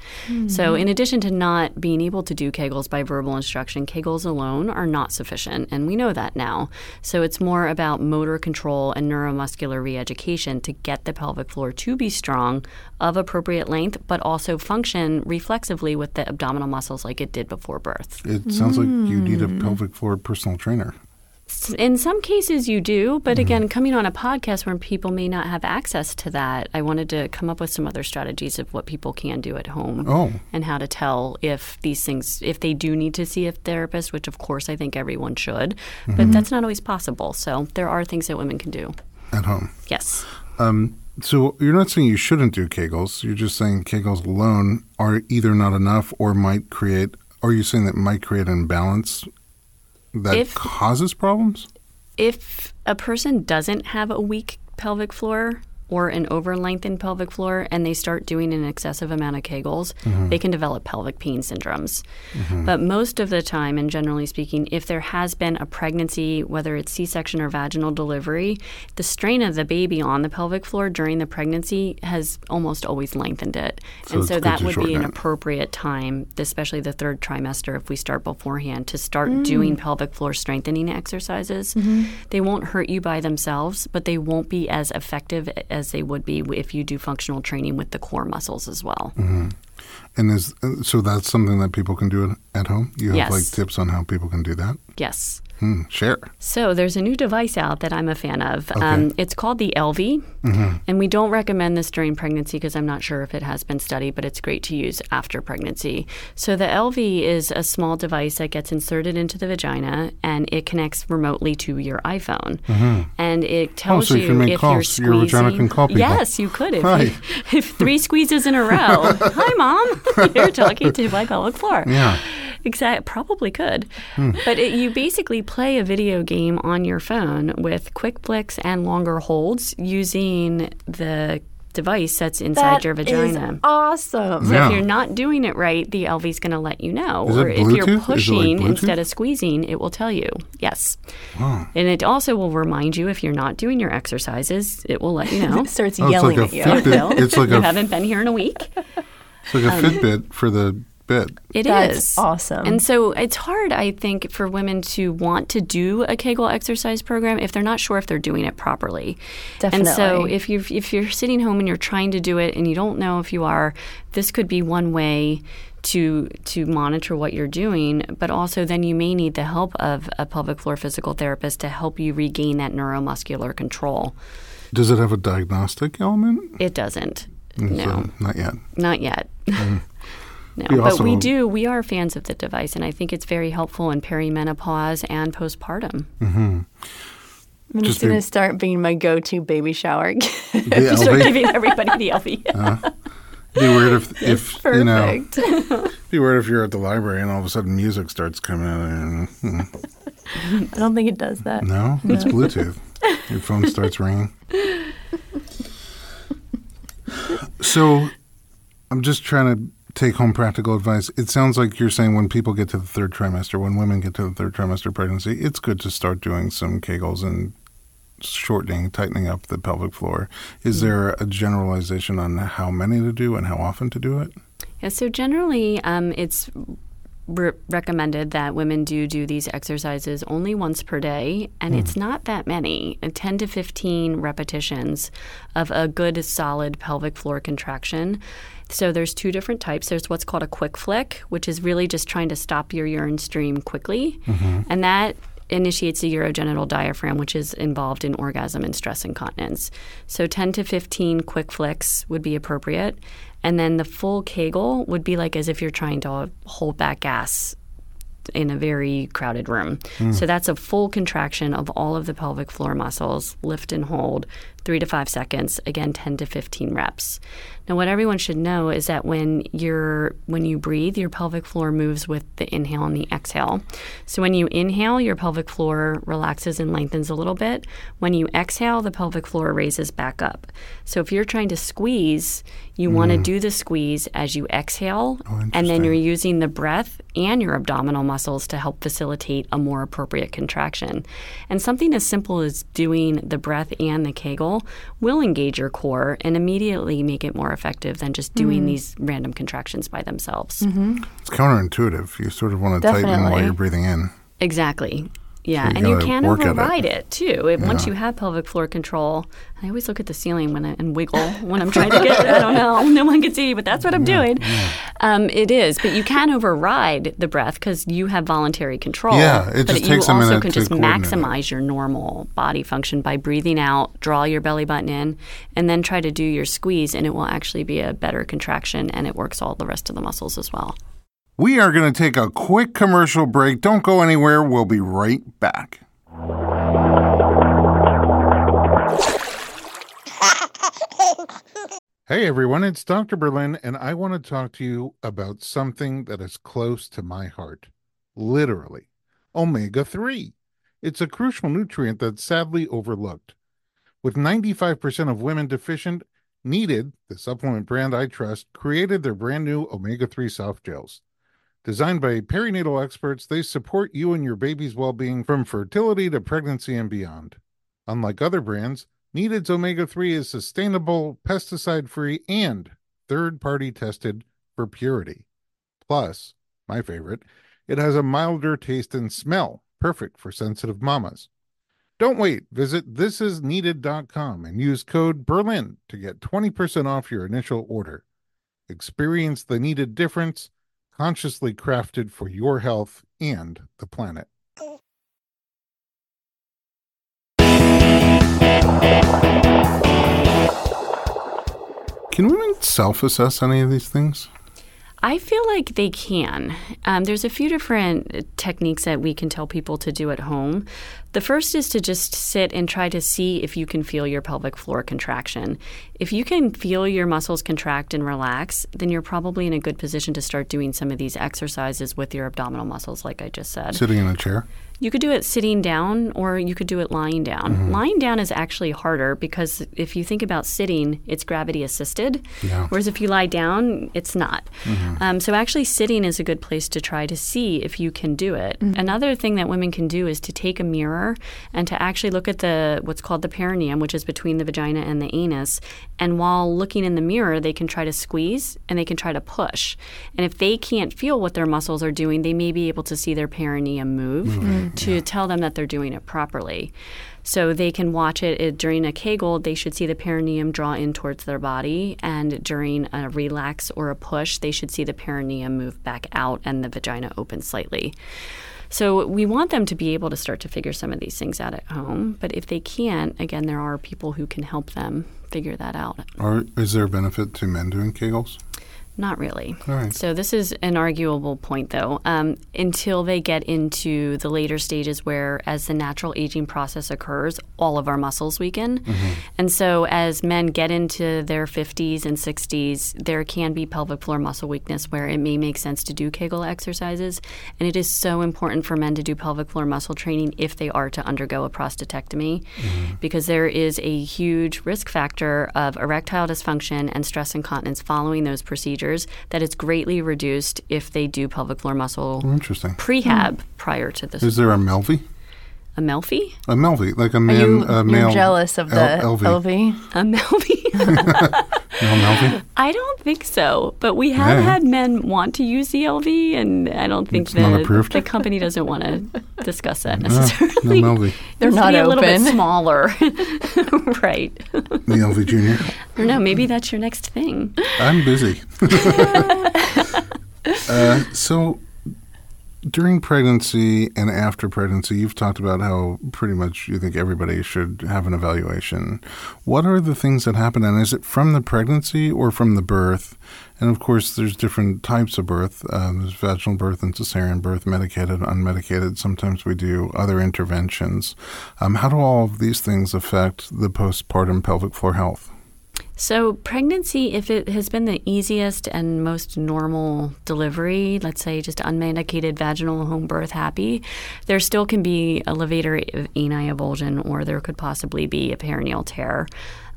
So, in addition to not being able to do Kegels by verbal instruction, Kegels alone are not sufficient, and we know that now. So, it's more about motor control and neuromuscular re education to get the pelvic floor to be strong, of appropriate length, but also function reflexively with the abdominal muscles like it did before birth. It sounds like you need Hmm. a pelvic floor personal trainer. In some cases, you do, but mm-hmm. again, coming on a podcast where people may not have access to that, I wanted to come up with some other strategies of what people can do at home Oh. and how to tell if these things, if they do need to see a therapist, which of course I think everyone should, but mm-hmm. that's not always possible. So there are things that women can do. at home. Yes. Um, so you're not saying you shouldn't do Kegels. You're just saying Kegels alone are either not enough or might create. Are you saying that might create an imbalance that If- causes problems? if a person doesn't have a weak pelvic floor or an over lengthened pelvic floor and they start doing an excessive amount of Kegels, they can develop pelvic pain syndromes. But most of the time, and generally speaking, if there has been a pregnancy, whether it's C section or vaginal delivery, the strain of the baby on the pelvic floor during the pregnancy has almost always lengthened it. So and so that would be an it. appropriate time, especially the third trimester, if we start beforehand, to start Mm. doing pelvic floor strengthening exercises. Mm-hmm. They won't hurt you by themselves, but they won't be as effective as they would be if you do functional training with the core muscles as well. Mm-hmm. And is uh, so that's something that people can do at- at home. You have Yes. like tips on how people can do that. Yes. Hmm, share. So there's a new device out that I'm a fan of. Um, it's called the Elvie, and we don't recommend this during pregnancy because I'm not sure if it has been studied, but it's great to use after pregnancy. So the Elvie is a small device that gets inserted into the vagina and it connects remotely to your iPhone, and it tells so you make if calls. you're Your squeezing. vagina can call people. Yes, you could if, Right. you, if three squeezes in a row. Hi, mom. You're talking to my pelvic floor. Yeah. Exactly, probably could. Hmm. But it, you basically play a video game on your phone with quick flicks and longer holds using the device that's inside That your is vagina. awesome. So Yeah. if you're not doing it right, the Elvie is going to let you know. Is it or if you're Bluetooth? Is it like pushing Bluetooth? instead of squeezing, it will tell you. Yes. Wow. And it also will remind you if you're not doing your exercises, it will let you know. It starts Oh, it's yelling like at a you. Fitbit. It's like you a haven't been here in a week. it's like a um, Fitbit for the bit. It is That's awesome. And so it's hard, I think, for women to want to do a Kegel exercise program if they're not sure if they're doing it properly. Definitely. And so if you if you're sitting home and you're trying to do it and you don't know if you are, this could be one way to to monitor what you're doing, but also then you may need the help of a pelvic floor physical therapist to help you regain that neuromuscular control. Does it have a diagnostic element? It doesn't. Mm, No. So, not yet. Not yet. no, We but we do. We are fans of the device, and I think it's very helpful in perimenopause and postpartum. I'm just Just going be- to start being my go-to baby shower. The Start Elvie? giving everybody the Elvie. Be weird if, if you know. Be weird if you're at the library and all of a sudden music starts coming out. And, hmm. I don't think it does that. no, it's Bluetooth. Your phone starts ringing. So, I'm just trying to take home practical advice. It sounds like you're saying when people get to the third trimester, when women get to the third trimester pregnancy, it's good to start doing some Kegels and shortening, tightening up the pelvic floor. Is there a generalization on how many to do and how often to do it? Yeah, so generally, um, it's re- recommended that women do do these exercises only once per day, and it's not that many uh, 10 to 15 repetitions of a good solid pelvic floor contraction. So there's two different types. There's what's called a quick flick, which is really just trying to stop your urine stream quickly, mm-hmm. and that initiates the urogenital diaphragm, which is involved in orgasm and stress incontinence. So 10 to 15 quick flicks would be appropriate. And then the full Kegel would be like as if you're trying to hold back gas in a very crowded room. Mm. So that's a full contraction of all of the pelvic floor muscles, lift and hold, three to five seconds, again 10 to 15 reps. Now what everyone should know is that when you're when you breathe, your pelvic floor moves with the inhale and the exhale. So when you inhale, your pelvic floor relaxes and lengthens a little bit. When you exhale, the pelvic floor raises back up. So if you're trying to squeeze, you want to mm. do the squeeze as you exhale, oh, and then you're using the breath and your abdominal muscles to help facilitate a more appropriate contraction. And something as simple as doing the breath and the Kegel will engage your core and immediately make it more effective than just doing mm. these random contractions by themselves. Mm-hmm. It's counterintuitive. You sort of want to tighten while you're breathing in. Exactly. Yeah, So you and you can at it. override it, too. It, Once you have pelvic floor control, I always look at the ceiling when I, and wiggle when I'm trying to get. I don't know, no one can see, but that's what I'm doing. Um, it is, but you can override the breath because you have voluntary control. Yeah, it but just you takes a also can just it. maximize your normal body function by breathing out, draw your belly button in, and then try to do your squeeze, and it will actually be a better contraction, and it works all the rest of the muscles as well. We are going to take a quick commercial break. Don't go anywhere. We'll be right back. Hey everyone, it's Dr. Berlin, and I want to talk to you about something that is close to my heart. Literally, omega 3. It's a crucial nutrient that's sadly overlooked. With 95% of women deficient, Needed, the supplement brand I trust, created their brand new omega 3 soft gels. Designed by perinatal experts, they support you and your baby's well being from fertility to pregnancy and beyond. Unlike other brands, Needed's omega 3 is sustainable, pesticide free, and third party tested for purity. Plus, my favorite, it has a milder taste and smell, perfect for sensitive mamas. Don't wait. Visit thisisneeded.com and use code BERLIN to get 20% off your initial order. Experience the needed difference, consciously crafted for your health and the planet. Can women self assess any of these things? I feel like they can. Um, there's a few different techniques that we can tell people to do at home. The first is to just sit and try to see if you can feel your pelvic floor contraction. If you can feel your muscles contract and relax, then you're probably in a good position to start doing some of these exercises with your abdominal muscles, like I just said. Sitting in a chair? You could do it sitting down or you could do it lying down. Mm-hmm. Lying down is actually harder because if you think about sitting, it's gravity assisted. Yeah. Mm-hmm. Whereas if you lie down, it's not. Um, so actually, sitting is a good place to try to see if you can do it. Another thing that women can do is to take a mirror and to actually look at the what's called the perineum, which is between the vagina and the anus. And while looking in the mirror, they can try to squeeze and they can try to push. And if they can't feel what their muscles are doing, they may be able to see their perineum move to tell them that they're doing it properly. So they can watch it, it during a Kegel. They should see the perineum draw in towards their body, and during a relax or a push, they should see the perineum move back out and the vagina open slightly. So we want them to be able to start to figure some of these things out at home. But if they can't, again, there are people who can help them figure that out. Or is there a benefit to men doing Kegels? Not really. All right. So this is an arguable point, though. Um, until they get into the later stages, where as the natural aging process occurs, all of our muscles weaken, and so as men get into their 50s and 60s, there can be pelvic floor muscle weakness, where it may make sense to do Kegel exercises, and it is so important for men to do pelvic floor muscle training if they are to undergo a prostatectomy, because there is a huge risk factor of erectile dysfunction and stress incontinence following those procedures that is greatly reduced if they do pelvic floor muscle Interesting. prehab prior to this. Is there a Melvi? A Melfi? A Melvi, like a man, you a male. you're jealous of the L- Elvie. Elvie? A Melfi? Male Melvi? I don't think so, but we have Yeah. had men want to use the Elvie, and I don't think It's not the, the company doesn't want to discuss that necessarily. no Melvi. They're not be a little bit smaller, right? The Elvie Junior. I don't know. Maybe that's your next thing. I'm busy. uh, so, during pregnancy and after pregnancy, you've talked about how pretty much you think everybody should have an evaluation. What are the things that happen, and is it from the pregnancy or from the birth? And of course, there's different types of birth. Uh, there's vaginal birth and cesarean birth, medicated, unmedicated. Sometimes we do other interventions. Um, how do all of these things affect the postpartum pelvic floor health? So, pregnancy, if it has been the easiest and most normal delivery, let's say just unmedicated vaginal home birth happy, there still can be a levator ani avulsion or there could possibly be a perineal tear.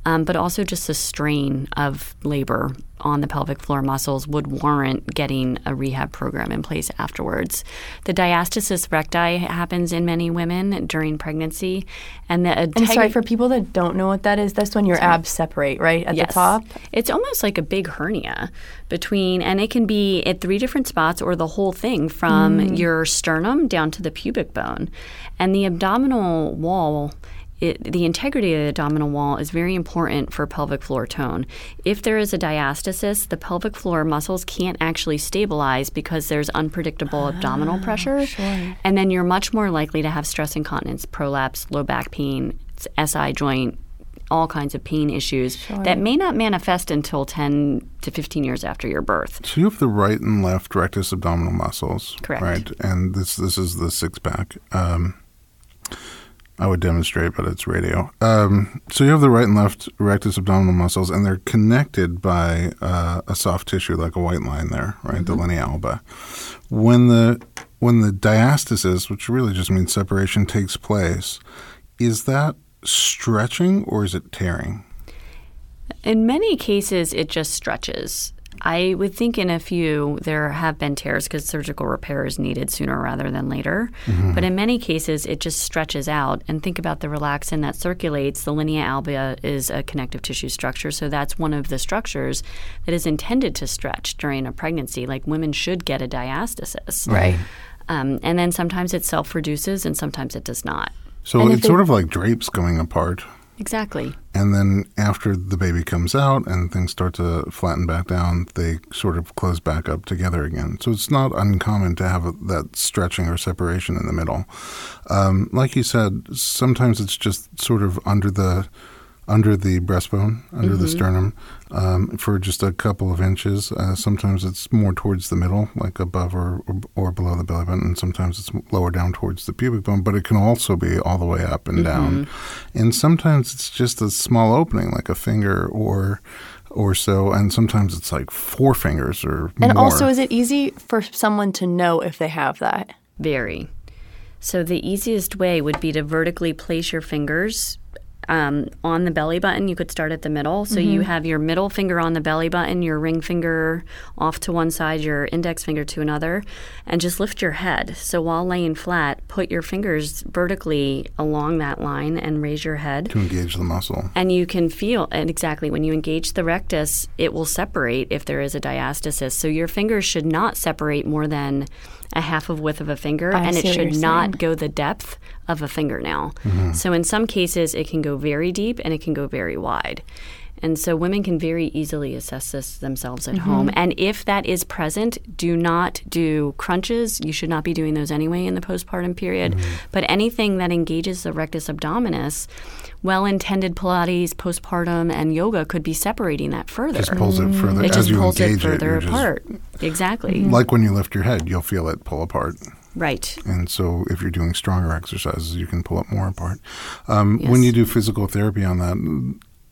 Um, but also just the strain of labor on the pelvic floor muscles would warrant getting a rehab program in place afterwards. The diastasis recti happens in many women during pregnancy, and the And sorry for people that don't know what that is. That's when your abs separate, right at the top. it's almost like a big hernia between, and it can be at three different spots or the whole thing from your sternum down to the pubic bone. And the abdominal wall. It, the integrity of the abdominal wall is very important for pelvic floor tone. If there is a diastasis, the pelvic floor muscles can't actually stabilize because there's unpredictable abdominal pressure. And then you're much more likely to have stress incontinence, prolapse, low back pain, SI joint, all kinds of pain issues that may not manifest until 10 to 15 years after your birth. So you have the right and left rectus abdominal muscles, Correct. Right, and this this is the six pack. Um, I would demonstrate, but it's radio. Um, so you have the right and left rectus abdominal muscles, and they're connected by uh, a soft tissue like a white line there, right, the linea alba. When the when the diastasis, which really just means separation, takes place, is that stretching or is it tearing? In many cases, it just stretches. I would think in a few there have been tears because surgical repair is needed sooner rather than later. But in many cases, it just stretches out. And think about the relaxin that circulates. The linea alba is a connective tissue structure, so that's one of the structures that is intended to stretch during a pregnancy. Like women should get a diastasis, Right. Um, and then sometimes it self reduces, and sometimes it does not. So And it's they- sort of like drapes going apart. Exactly. And then after the baby comes out and things start to flatten back down, they sort of close back up together again. So it's not uncommon to have that stretching or separation in the middle. Um, like you said, sometimes it's just sort of under the under the breastbone, under the sternum, um, for just a couple of inches. Uh, sometimes it's more towards the middle, like above or, or, or below the belly button, and sometimes it's lower down towards the pubic bone, but it can also be all the way up and down. And sometimes it's just a small opening, like a finger or or so, and sometimes it's like four fingers or more. And more. also, is it easy for someone to know if they have that? Very. So the easiest way would be to vertically place your fingers um, on the belly button. You could start at the middle. So you have your middle finger on the belly button, your ring finger off to one side, your index finger to another, and just lift your head. So while laying flat, put your fingers vertically along that line and raise your head. to engage the muscle. And you can feel, and exactly when you engage the rectus, it will separate if there is a diastasis. So your fingers should not separate more than a half of width of a finger, I and it should not saying. go the depth of a fingernail. Mm-hmm. So in some cases, it can go very deep and it can go very wide. And so women can very easily assess this themselves at mm-hmm. home. And if that is present, do not do crunches. You should not be doing those anyway in the postpartum period. Mm-hmm. But anything that engages the rectus abdominis, well intended Pilates, postpartum, and yoga could be separating that further. Just pulls it further it as just pulls it further just- apart. Exactly. Like when you lift your head, you'll feel it pull apart. Right. And so, if you're doing stronger exercises, you can pull it more apart. Um, When you do physical therapy on that,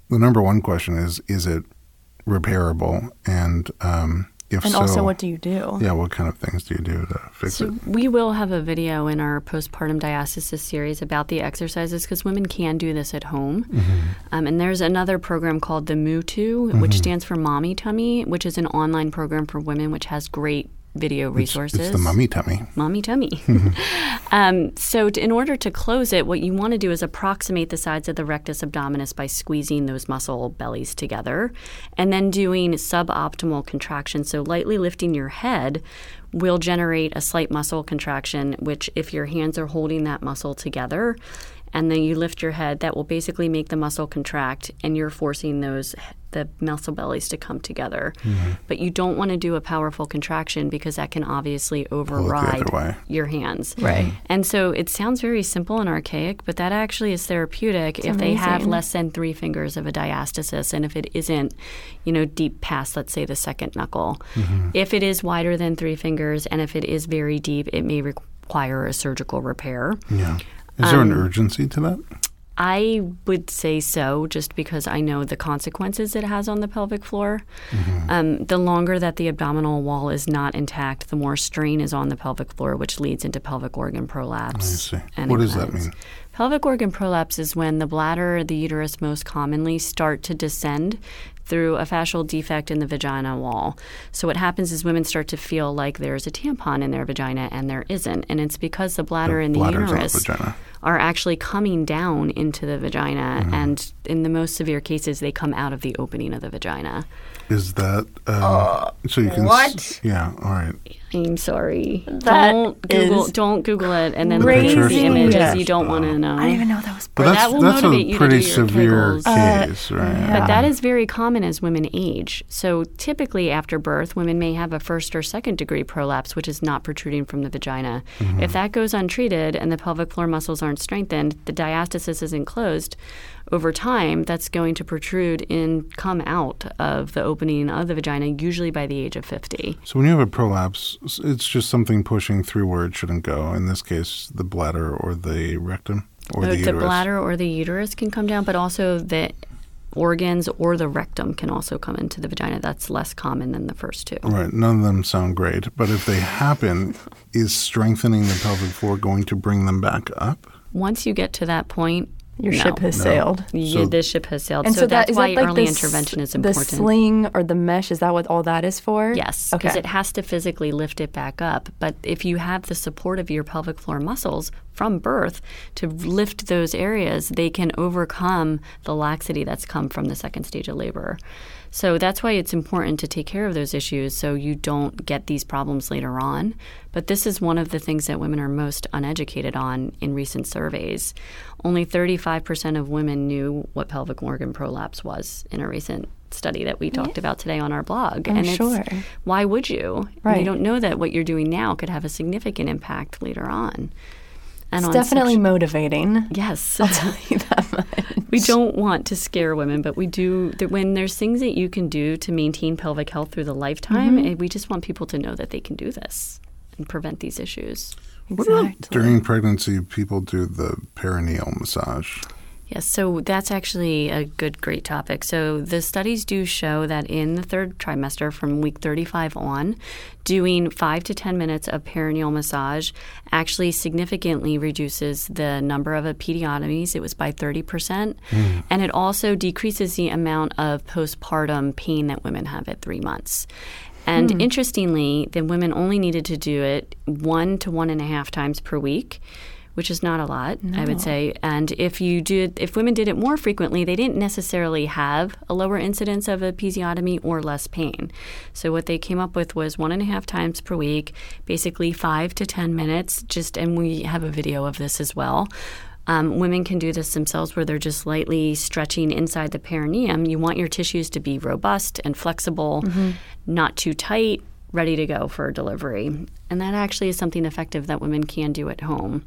the number one question is: Is it repairable? And um, if And so, also, what do you do? yeah, what kind of things do you do to fix So it? we will have a video in our postpartum diastasis series about the exercises because women can do this at home. Mm-hmm. Um, and there's another program called the MuTu, which stands for Mommy Tummy, which is an online program for women which has great video resources. It's the mummy tummy. mommy tummy. um, so, to, in order to close it, what you want to do is approximate the sides of the rectus abdominis by squeezing those muscle bellies together and then doing suboptimal contraction. So, lightly lifting your head will generate a slight muscle contraction, which, if your hands are holding that muscle together, and then you lift your head, that will basically make the muscle contract, and you're forcing those the muscle bellies to come together. Mm-hmm. But you don't want to do a powerful contraction because that can obviously it the other override your hands. Right. And so it sounds very simple and archaic, but that actually is therapeutic if they have less than three fingers of a diastasis and if it isn't, you know, deep past, let's say, the second knuckle. Mm-hmm. If it is wider than three fingers and if it is very deep, it may require a surgical repair. Yeah. Is there an Um, urgency to that? I would say so, just because I know the consequences it has on the pelvic floor. Um, the longer that the abdominal wall is not intact, the more strain is on the pelvic floor, which leads into pelvic organ prolapse. I see. and What does that mean? Pelvic organ prolapse is when the bladder, the uterus most commonly start to descend through a fascial defect in the vagina wall. So what happens is women start to feel like there's a tampon in their vagina and there isn't, and it's because the bladder and the on the uterus vagina. are actually coming down into the vagina, Mm-hmm. and in the most severe cases, they come out of the opening of the vagina. Is that um, so? You can. s- what? yeah. All right. I'm sorry. That don't Google. is Don't Google it, and then crazy. look at the images. Yeah. You don't want to know. I didn't even know that was. But that's that will that's motivate a you to pretty do your severe Kegels. case, right? yeah. But that is very common as women age. So typically after birth, women may have a first or second degree prolapse, which is not protruding from the vagina. Mm-hmm. If that goes untreated and the pelvic floor muscles aren't strengthened, the diastasis isn't closed. Over time, that's going to protrude and come out of the opening of the vagina, usually by the age of 50. So when you have a prolapse, it's just something pushing through where it shouldn't go. In this case, the bladder or the rectum or the the bladder or the uterus can come down, but also the organs or the rectum can also come into the vagina. That's less common than the first two. Right. None of them sound great, but if they happen, is strengthening the pelvic floor going to bring them back up? Once you get to that point, Your no. ship has sailed. Yeah, So- the ship has sailed. And so, so, that that's is why that like early the s- intervention is important. The sling or the mesh is that what all that is for? Yes, Okay. because it has to physically lift it back up. But if you have the support of your pelvic floor muscles from birth to lift those areas, they can overcome the laxity that's come from the second stage of labor. So that's why it's important to take care of those issues so you don't get these problems later on. But this is one of the things that women are most uneducated on in recent surveys. Only 35% of women knew what pelvic organ prolapse was in a recent study that we talked about today on our blog. I'm and it's, sure. why would you? Right. You don't know that what you're doing now could have a significant impact later on. And It's definitely sex- motivating. yes. I'll tell you that much. we don't want to scare women, but we do. That when there's things that you can do to maintain pelvic health through the lifetime, Mm-hmm. eh, we just want people to know that they can do this and prevent these issues. Exactly. During pregnancy, people do the perineal massage. Yes, so that's actually a good, great topic. So the studies do show that in the third trimester, from week 35 on, doing five to 10 minutes of perineal massage actually significantly reduces the number of episiotomies. It was by 30%. Hmm. And it also decreases the amount of postpartum pain that women have at three months. And hmm. interestingly, the women only needed to do it one to one and a half times per week which is not a lot, I would say. And if you did, if women did it more frequently, they didn't necessarily have a lower incidence of episiotomy or less pain. So what they came up with was one and a half times per week, basically five to ten minutes. Just and we have a video of this as well. Um, women can do this themselves where they're just lightly stretching inside the perineum. You want your tissues to be robust and flexible, not too tight, ready to go for delivery. And that actually is something effective that women can do at home.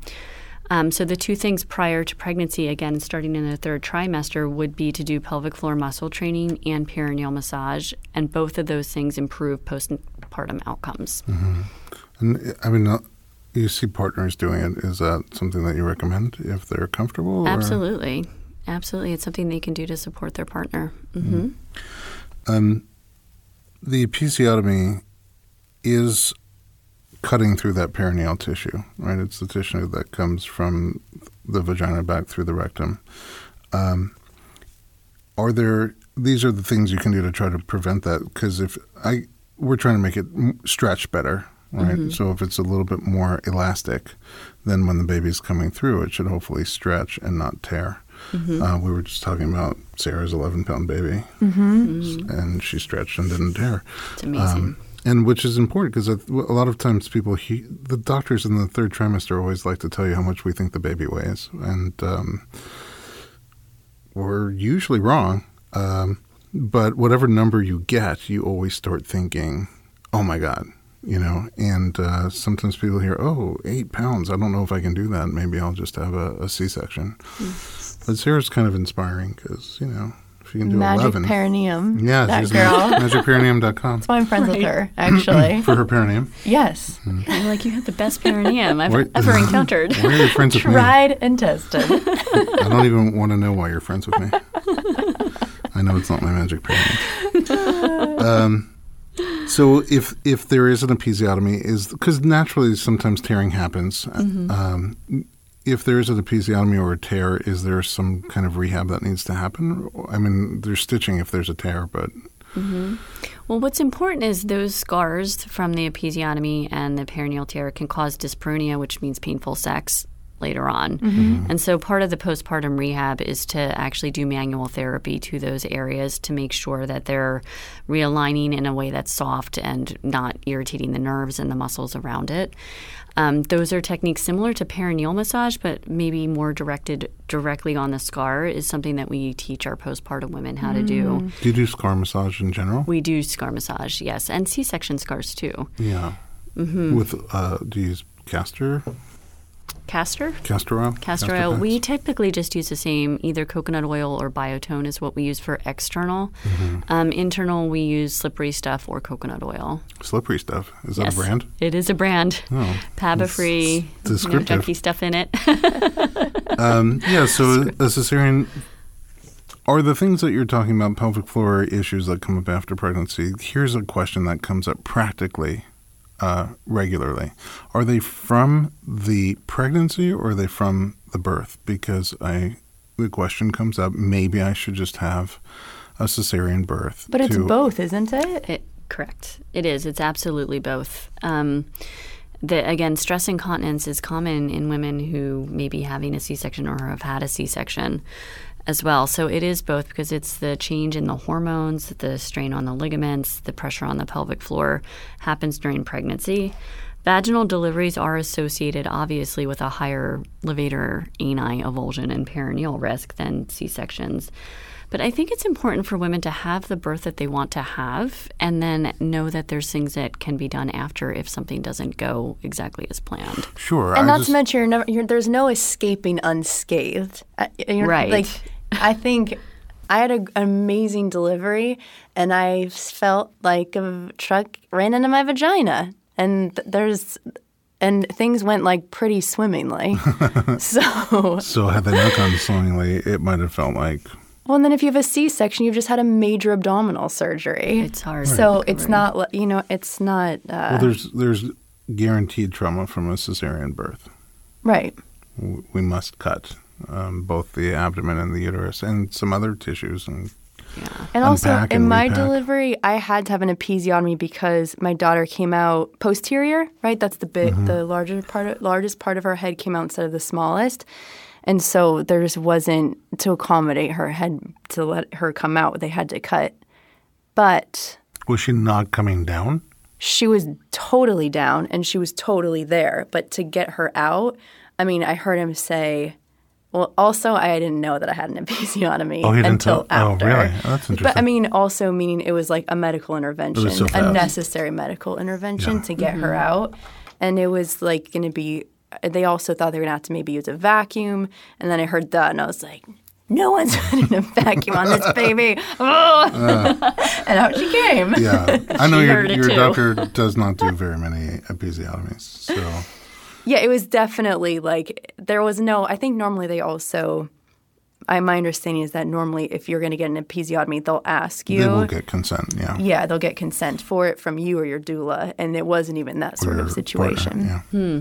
Um, so the two things prior to pregnancy, again, starting in the third trimester, would be to do pelvic floor muscle training and perineal massage, and both of those things improve postpartum outcomes. And I mean, uh, you see partners doing it. Is that something that you recommend if they're comfortable? or- Absolutely, absolutely, it's something they can do to support their partner. hmm Um, the episiotomy is cutting through that perineal tissue, right? It's the tissue that comes from the vagina back through the rectum. Um, are there? These are the things you can do to try to prevent that. Because if I, we're trying to make it stretch better, right? So if it's a little bit more elastic, then when the baby's coming through, it should hopefully stretch and not tear. Uh, we were just talking about Sarah's 11 pound baby, and she stretched and didn't tear. It's amazing. Um, and which is important because a lot of times people, he, the doctors in the third trimester always like to tell you how much we think the baby weighs, and um, we're usually wrong. Um, but whatever number you get, you always start thinking, "Oh my God," you know. And uh, sometimes people hear, "Oh, eight pounds. I don't know if I can do that. Maybe I'll just have a, a C-section." But Sarah's kind of inspiring because you know if you can do Magic eleven, perineum. yeah, that she's girl. magicperineum.com That's why I'm friends with her, actually. for her perineum. yes. Hmm. You're like you have the best perineum I've Where- ever encountered. Why are you friends with me? Tried and tested. I don't even want to know why you're friends with me. I know it's not my magic perineum. Um, so if if there is an episiotomy, is because naturally sometimes tearing happens. Um, if there is an episiotomy or a tear, is there some kind of rehab that needs to happen? I mean, there's stitching if there's a tear, but mm-hmm. Well, what's important is those scars from the episiotomy and the perineal tear can cause dyspareunia, which means painful sex later on. Mm-hmm. Mm-hmm. And so part of the postpartum rehab is to actually do manual therapy to those areas to make sure that they're realigning in a way that's soft and not irritating the nerves and the muscles around it. Um, those are techniques similar to perineal massage, but maybe more directed directly on the scar is something that we teach our postpartum women how to do. do you do scar massage in general? We do scar massage, yes, and C-section scars too. yeah. Mm-hmm. With uh, do you use castor Castor, castor oil? castor oil. packs? We typically just use the same. Either coconut oil or biotone is what we use for external. Mm-hmm. Um, internal, we use slippery stuff or coconut oil. slippery stuff. Is that yes, a brand? It is a brand. Oh, Paba free, no junky stuff in it. Um, yeah, so a cesarean are the things that you're talking about pelvic floor issues that come up after pregnancy. Here's a question that comes up practically uh, regularly: Are they from the pregnancy or are they from the birth? Because I, the question comes up: Maybe I should just have a cesarean birth. But it's both, isn't it? It, correct. It is. It's absolutely both. Um, the, again, stress incontinence is common in women who may be having a C-section or have had a C-section as well. So it is both because it's the change in the hormones, the strain on the ligaments, the pressure on the pelvic floor happens during pregnancy. Vaginal deliveries are associated, obviously, with a higher levator ani avulsion and perineal risk than C sections. But I think it's important for women to have the birth that they want to have and then know that there's things that can be done after if something doesn't go exactly as planned. Sure, And I not just, to mention, you're never, you're, there's no escaping unscathed. Uh, you're- Right. Like, I think I had a, an amazing delivery, and I felt like a truck ran into my vagina, and th- there's. And things went like pretty swimmingly. so, So had they not gone swimmingly, it might have felt like well, and then if you have a C-section, you've just had a major abdominal surgery. It's hard. So it's not, you know, it's not uh, well. There's there's guaranteed trauma from a cesarean birth. right. we must cut um, both the abdomen and the uterus and some other tissues. And Yeah. And also, unpack in and my repack. delivery, I had to have an episiotomy because my daughter came out posterior. Right, that's the bit, Mm-hmm. the larger part, of, largest part of her head came out instead of the smallest, and so there just wasn't to accommodate her head to let her come out. They had to cut, but was she not coming down? she was totally down and she was totally there. But to get her out, I mean, I heard him say, Well, also, I didn't know that I had an episiotomy Oh, you didn't until tell- oh, after. really? Oh, that's interesting. But I mean, also meaning it was like a medical intervention, so a necessary medical intervention Yeah. to get her mm-hmm. out, and it was like going to be. They also thought they were going to have to maybe use a vacuum, and then I heard that, and I was like. No one's putting a vacuum on this baby. Ugh. Uh. and out she came. Yeah, I know your your doctor does not do very many episiotomies. So Yeah, it was definitely like there was no. I think normally they also. I, my understanding is that normally if you're going to get an episiotomy, they'll ask you. they will get consent. Yeah, yeah, they'll get consent for it from you or your doula, and it wasn't even that sort Or of situation partner, Yeah. Hmm.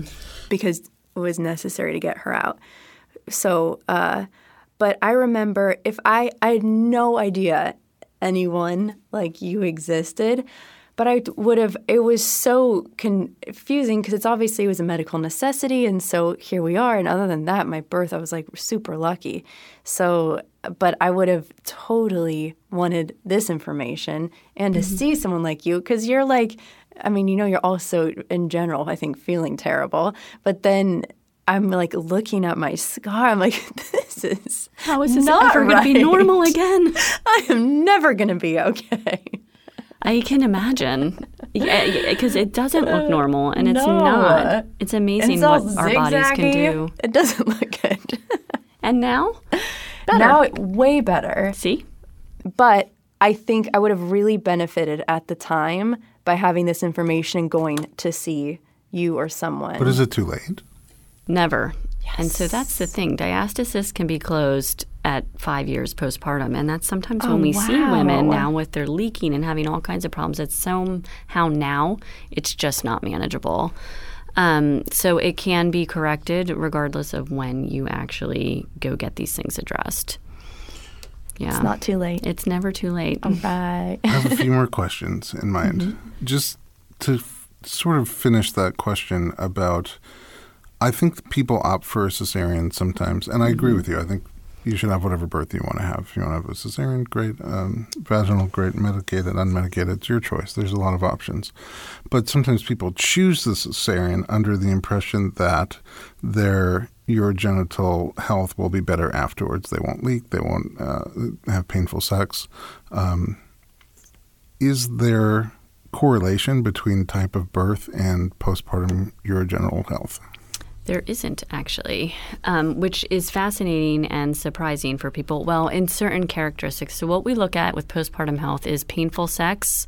Because it was necessary to get her out. So, uh, but I remember if I I had no idea anyone like you existed, but I would have. It was so confusing because it's obviously it was a medical necessity, and so here we are. And other than that, my birth, I was like super lucky. So, but I would have totally wanted this information and to see someone like you because you're like. I mean, you know, you're also in general, I think, feeling terrible. But then I'm like looking at my scar. I'm like, this is How is this not ever going to be normal again? I am never going to be okay. I can imagine. Yeah, because it doesn't look uh, normal, and it's No. not. It's amazing It's what our bodies can do. It doesn't look good. And now, Now, it, way better. see, But I think I would have really benefited at the time by having this information going to see you or someone. But is it too late? never. And so that's the thing. Diastasis can be closed at five years postpartum. And that's sometimes when we see women now with their leaking and having all kinds of problems. It's somehow now it's just not manageable. Um, so it can be corrected regardless of when you actually go get these things addressed. Yeah. it's not too late. It's never too late. right. I have a few more questions in mind. Mm-hmm. Just to f- sort of finish that question about, I think people opt for a cesarean sometimes, and I Mm-hmm. agree with you. I think you should have whatever birth you want to have. If you want to have a cesarean, great. Um, vaginal, great. Medicated, unmedicated, it's your choice. There's a lot of options. But sometimes people choose the cesarean under the impression that their genital health will be better afterwards. They won't leak. They won't uh, have painful sex. Um, is there correlation between type of birth and postpartum urogenital health? There isn't actually, um, which is fascinating and surprising for people. Well, in certain characteristics. So, what we look at with postpartum health is painful sex,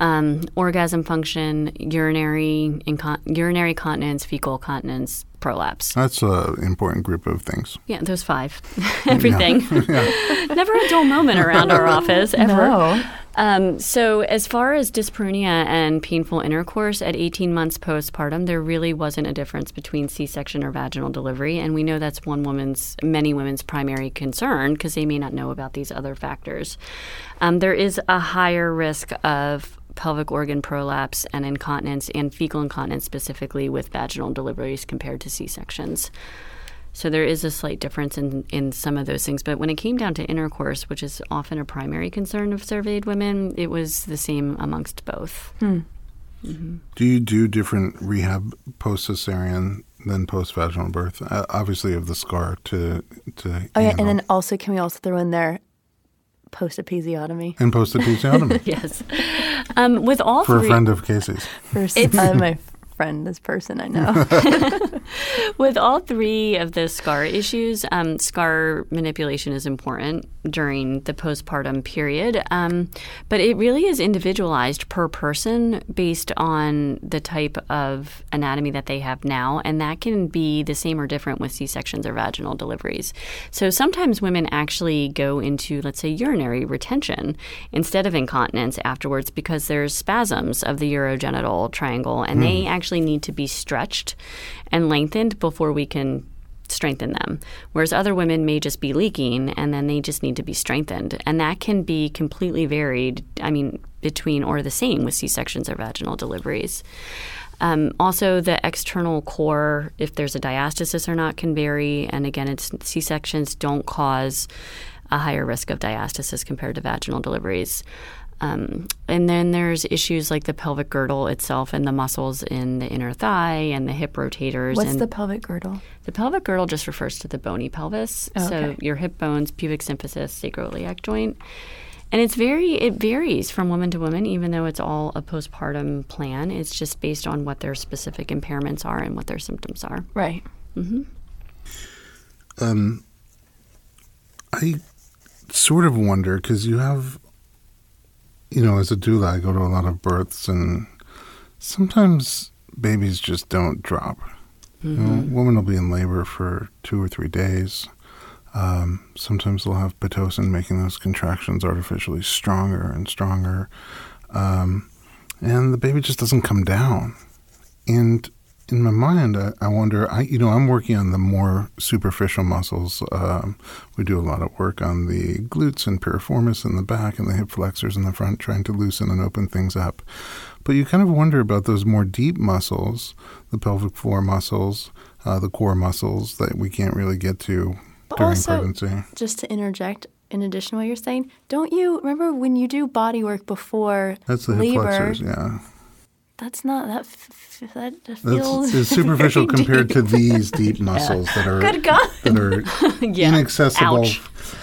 um, orgasm function, urinary incon- urinary continence, fecal continence, prolapse. That's an important group of things. Yeah, those five. Everything. Never a dull moment around our office ever. No. Um, so, as far as dyspareunia and painful intercourse at 18 months postpartum, there really wasn't a difference between C-section or vaginal delivery, and we know that's one woman's, many women's primary concern because they may not know about these other factors. Um, there is a higher risk of pelvic organ prolapse and incontinence and fecal incontinence specifically with vaginal deliveries compared to C-sections. So there is a slight difference in, in some of those things. But when it came down to intercourse, which is often a primary concern of surveyed women, it was the same amongst both. Do you do different rehab post cesarean than post vaginal birth? Uh, obviously, of the scar to to Oh yeah, handle. and then also can we also throw in there post episiotomy and post episiotomy Yes. Um, with all for a friend of Casey's. for uh, my friend, this person I know. with all three of the scar issues, um, scar manipulation is important during the postpartum period. Um, but it really is individualized per person based on the type of anatomy that they have now, and that can be the same or different with C sections or vaginal deliveries. So sometimes women actually go into, let's say, urinary retention instead of incontinence afterwards because there's spasms of the urogenital triangle, and they actually need to be stretched and lengthened before we can strengthen them. Whereas other women may just be leaking and then they just need to be strengthened. And that can be completely varied, I mean, between or the same with C sections or vaginal deliveries. Um, also, the external core, if there's a diastasis or not, can vary. And again, C sections don't cause a higher risk of diastasis compared to vaginal deliveries. Um, and then there's issues like the pelvic girdle itself and the muscles in the inner thigh and the hip rotators. What's and the pelvic girdle? the pelvic girdle just refers to the bony pelvis. Oh, So your hip bones, pubic symphysis, sacroiliac joint. And it's very it varies from woman to woman, even though it's all a postpartum plan. It's just based on what their specific impairments are and what their symptoms are. Right. Um, I sort of wonder because you have, you know, as a doula, I go to a lot of births, and sometimes babies just don't drop. You know, woman will be in labor for two or three days. Um, sometimes they'll have pitocin making those contractions artificially stronger and stronger, um, and the baby just doesn't come down. And in my mind, I, I wonder. I, you know, I'm working on the more superficial muscles. Um, we do a lot of work on the glutes and piriformis in the back, and the hip flexors in the front, trying to loosen and open things up. But you kind of wonder about those more deep muscles, the pelvic floor muscles, uh, the core muscles that we can't really get to But during also, pregnancy. just to interject, in addition to what you're saying, don't you remember when you do body work before That's the hip labor? flexors, yeah. That's not that. F- f- that That's feels it's superficial very compared to these deep muscles that are Good God. that are Yeah. inaccessible. Ouch.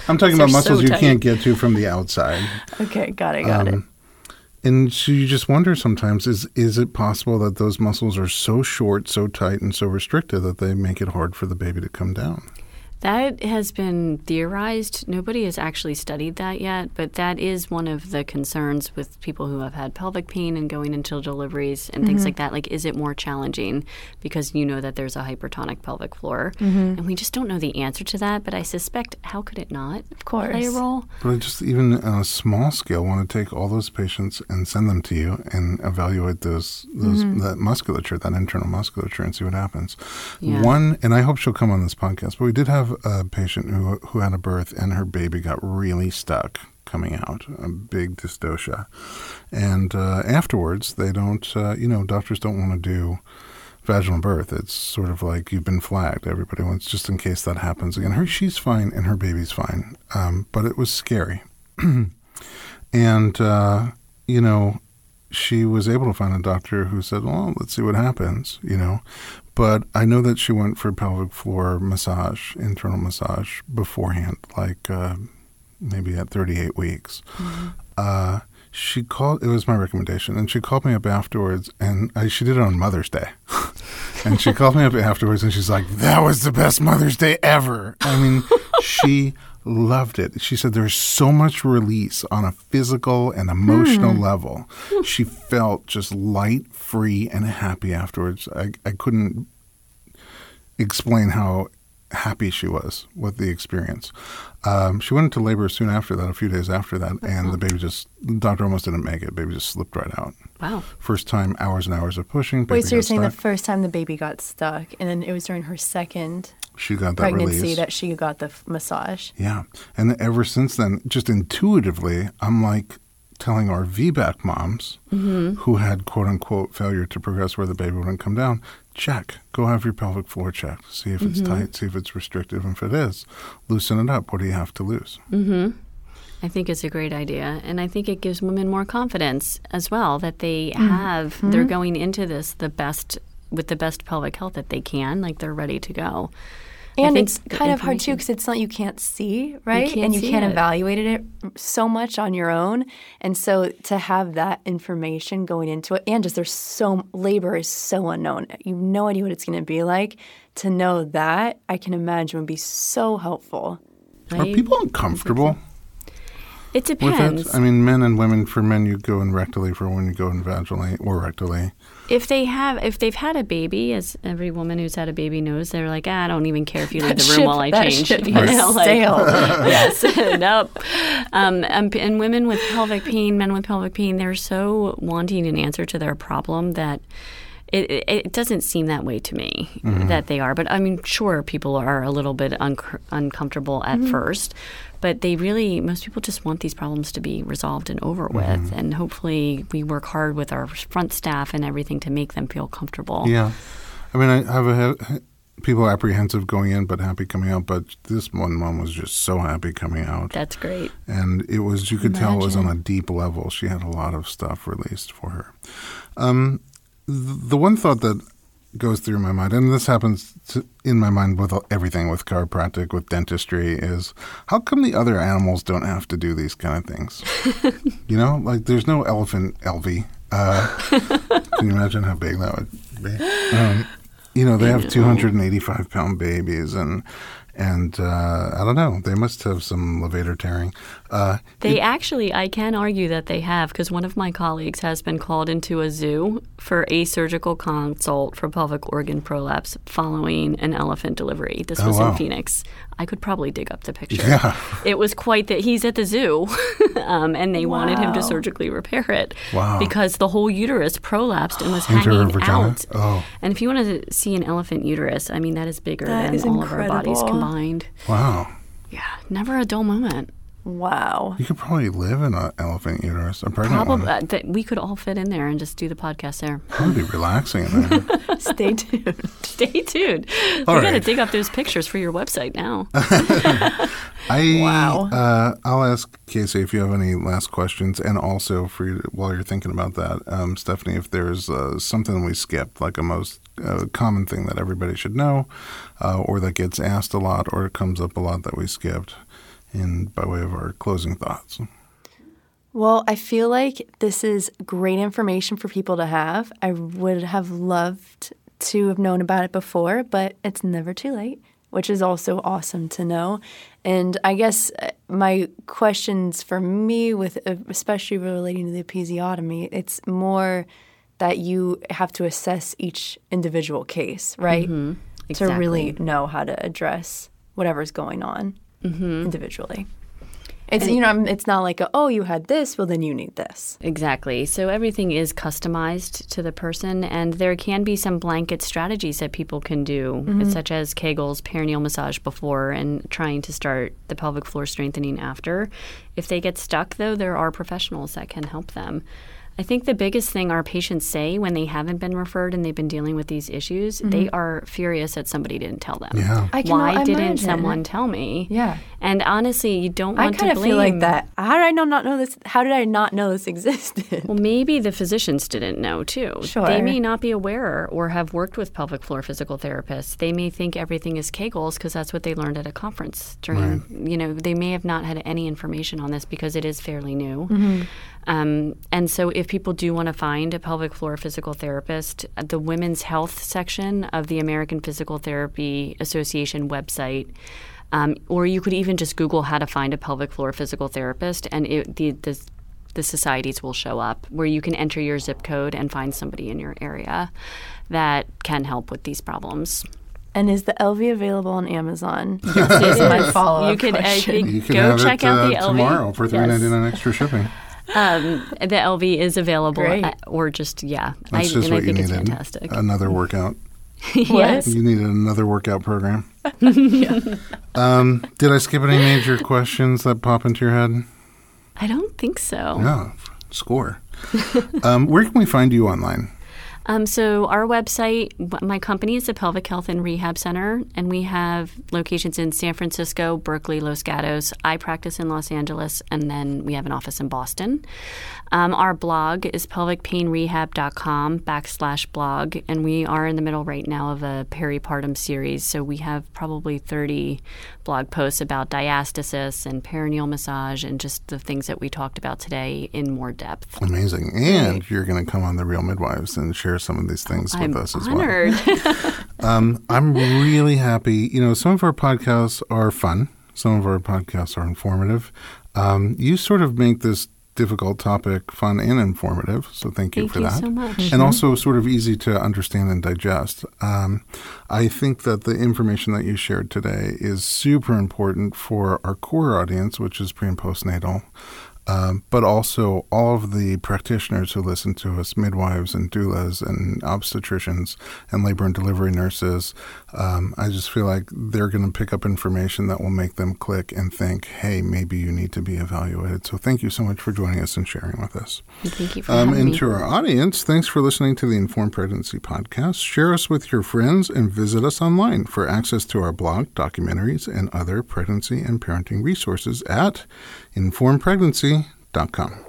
I'm talking They're about muscles so you tight. can't get to from the outside. Okay, got it, got it. Um, And so you just wonder sometimes is is it possible that those muscles are so short, so tight, and so restricted that they make it hard for the baby to come down? That has been theorized. Nobody has actually studied that yet, but that is one of the concerns with people who have had pelvic pain and going into deliveries and things mm-hmm. like that. Like, is it more challenging because you know that there's a hypertonic pelvic floor? Mm-hmm. And we just don't know the answer to that, but I suspect how could it not Of course. play a role? But I just even on a small scale want to take all those patients and send them to you and evaluate those those mm-hmm. that musculature, that internal musculature, and see what happens. Yeah. One, and I hope she'll come on this podcast. But we did have a patient who who had a birth and her baby got really stuck coming out, a big dystocia, and uh, afterwards they don't, uh, you know, doctors don't want to do vaginal birth. It's sort of like you've been flagged. Everybody wants just in case that happens again. Her she's fine and her baby's fine, um, but it was scary, and uh, you know she was able to find a doctor who said, "Well, let's see what happens," you know. But I know that she went for pelvic floor massage, internal massage beforehand, like uh, maybe at 38 weeks. Uh, she called. It was my recommendation, and she called me up afterwards, and I, she did it on Mother's Day. and she called me up afterwards, and she's like, "That was the best Mother's Day ever." I mean, she loved it. She said there's so much release on a physical and emotional level. She felt just light, free, and happy afterwards. I, I couldn't explain how happy she was with the experience. Um, she went into labor soon after that, a few days after that, and the baby just, the doctor almost didn't make it. Baby just slipped right out. Wow. First time, hours and hours of pushing. Wait, so you're got saying the first time the baby got stuck, and then it was during her second she got that pregnancy release. that she got the massage? Yeah. And ever since then, just intuitively, I'm like telling our VBAC moms mm-hmm. who had quote unquote failure to progress where the baby wouldn't come down, check. Go have your pelvic floor checked. See if it's mm-hmm. tight, see if it's restrictive. And if it is, loosen it up. What do you have to lose? Mm-hmm. I think it's a great idea. And I think it gives women more confidence as well that they have, they're going into this the best, with the best pelvic health that they can, like they're ready to go. I And it's kind of hard too because it's not you can't see, right? can't and you see can't it. evaluate it so much on your own. And so to have that information going into it, and just there's so labor is so unknown. You have no idea what it's going to be like. To know that, I can imagine would be so helpful. Are right? people uncomfortable It with depends. it? I mean, men and women, for men, you go in rectally, for when you go in vaginally or rectally. If they have, if they've had a baby, as every woman who's had a baby knows, they're like, ah, I don't even care if you leave the room ship- while I change. You know, like- yes, nope. Um, and, and women with pelvic pain, men with pelvic pain, they're so wanting an answer to their problem that it, it, it doesn't seem that way to me that they are. But I mean, sure, people are a little bit unc uncomfortable at first, but they really, most people just want these problems to be resolved and over with. And hopefully, we work hard with our front staff and everything to make them feel comfortable. Yeah. I mean, I have a, people apprehensive going in but happy coming out. But this one mom was just so happy coming out, That's great. and it was you could tell it was on a deep level. She had a lot of stuff released for her. Um, the one thought that goes through my mind, and this happens to, in my mind with everything, with chiropractic, with dentistry, is how come the other animals don't have to do these kind of things? you know, like there's no elephant Elvie. Uh, can you imagine how big that would be? Um, you know, they have 285 pound babies, and and uh, I don't know, they must have some levator tearing. Uh, They actually, I can argue that they have because one of my colleagues has been called into a zoo for a surgical consult for pelvic organ prolapse following an elephant delivery. This was Oh, wow. in Phoenix. I could probably dig up the picture. Yeah. It was quite that he's at the zoo um, and they wanted him to surgically repair it Wow. because the whole uterus prolapsed and was hanging out. Oh. And if you want to see an elephant uterus, I mean, that is bigger That than is all of our bodies combined. wow. Yeah, never a dull moment. Wow. You could probably live in an elephant uterus, a pregnant Probably one. uh, that we could all fit in there and just do the podcast there. That would be relaxing in there. Stay tuned. Stay tuned. All we got to dig up those pictures for your website now. I, Wow. Uh, I'll ask Casey if you have any last questions, and also for you, while you're thinking about that, um, Stephanie, if there's uh, something we skipped, like a most uh, common thing that everybody should know, uh, or that gets asked a lot, or it comes up a lot that we skipped, in by way of our closing thoughts. Well, I feel like this is great information for people to have. I would have loved to have known about it before, but it's never too late, which is also awesome to know. And I guess uh, my questions for me, with uh, especially relating to the episiotomy, it's more that you have to assess each individual case, right? To really know how to address whatever's going on Mm-hmm. individually. It's you know it's not like a, oh you had this well then you need this. Exactly. So everything is customized to the person, and there can be some blanket strategies that people can do, mm-hmm. such as Kegels, perineal massage before, and trying to start the pelvic floor strengthening after. If they get stuck, though, there are professionals that can help them. I think the biggest thing our patients say when they haven't been referred and they've been dealing with these issues, they mm-hmm. are furious that somebody didn't tell them. Yeah. I Why cannot didn't imagine. someone tell me? Yeah. And honestly, you don't I want kind to of feel like that. How did I not not know this? How did I not know this existed? Well, maybe the physicians didn't know too. Sure. They may not be aware or have worked with pelvic floor physical therapists. They may think everything is Kegels because that's what they learned at a conference during, you know, they may have not had any information on this because it is fairly new. Mm-hmm. Um, and so, if people do want to find a pelvic floor physical therapist, uh, the women's health section of the American Physical Therapy Association website um, or you could even just Google how to find a pelvic floor physical therapist, and it, the, the the societies will show up where you can enter your zip code and find somebody in your area that can help with these problems. And is the Elvie available on Amazon? It is my follow-up You could uh, question. You can go have check it out uh, the Elvie tomorrow for three Yes. ninety nine extra shipping. Um, the Elvie is available, Great. uh, or just yeah, That's I, just and I what you think it's needed. fantastic. Another workout. yes. You needed another workout program. um, did I skip any major questions that pop into your head? I don't think so. No, score. um, where can we find you online? Um, so our website, my company is the Pelvic Health and Rehab Center, and we have locations in San Francisco, Berkeley, Los Gatos. I practice in Los Angeles, and then we have an office in Boston. Um, our blog is pelvicpainrehab.com backslash blog, and we are in the middle right now of a peripartum series. So we have probably 30 blog posts about diastasis and perineal massage and just the things that we talked about today in more depth. Amazing. And you're going to come on The Real Midwives and share some of these things I'm with us as honored. well. Um, I'm really happy. You know, some of our podcasts are fun, some of our podcasts are informative. Um, you sort of make this difficult topic fun and informative, so thank you Thank for you that. so much. And also sort of easy to understand and digest. Um, I think that the information that you shared today is super important for our core audience, which is pre and postnatal um, but also all of the practitioners who listen to us, midwives and doulas and obstetricians and labor and delivery nurses. Um, I just feel like they're going to pick up information that will make them click and think, hey, maybe you need to be evaluated. So thank you so much for joining us and sharing with us. Thank you for Um, having and me. to our audience, thanks for listening to the Informed Pregnancy Podcast. Share us with your friends and visit us online for access to our blog, documentaries, and other pregnancy and parenting resources at informedpregnancy.com.